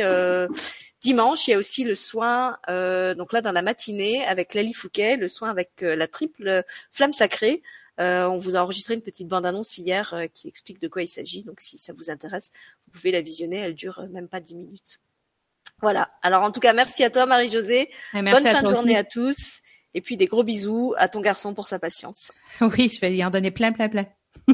dimanche il y a aussi le soin donc là dans la matinée avec Lali Fouquet, le soin avec la triple flamme sacrée euh, on vous a enregistré une petite bande-annonce hier euh, qui explique de quoi il s'agit. Donc si ça vous intéresse, vous pouvez la visionner. Elle dure euh, même pas dix minutes. Voilà. Alors en tout cas, merci à toi Marie-Josée. Bonne fin de journée à tous. Et puis des gros bisous à ton garçon pour sa patience. Oui, je vais lui en donner plein, plein, plein.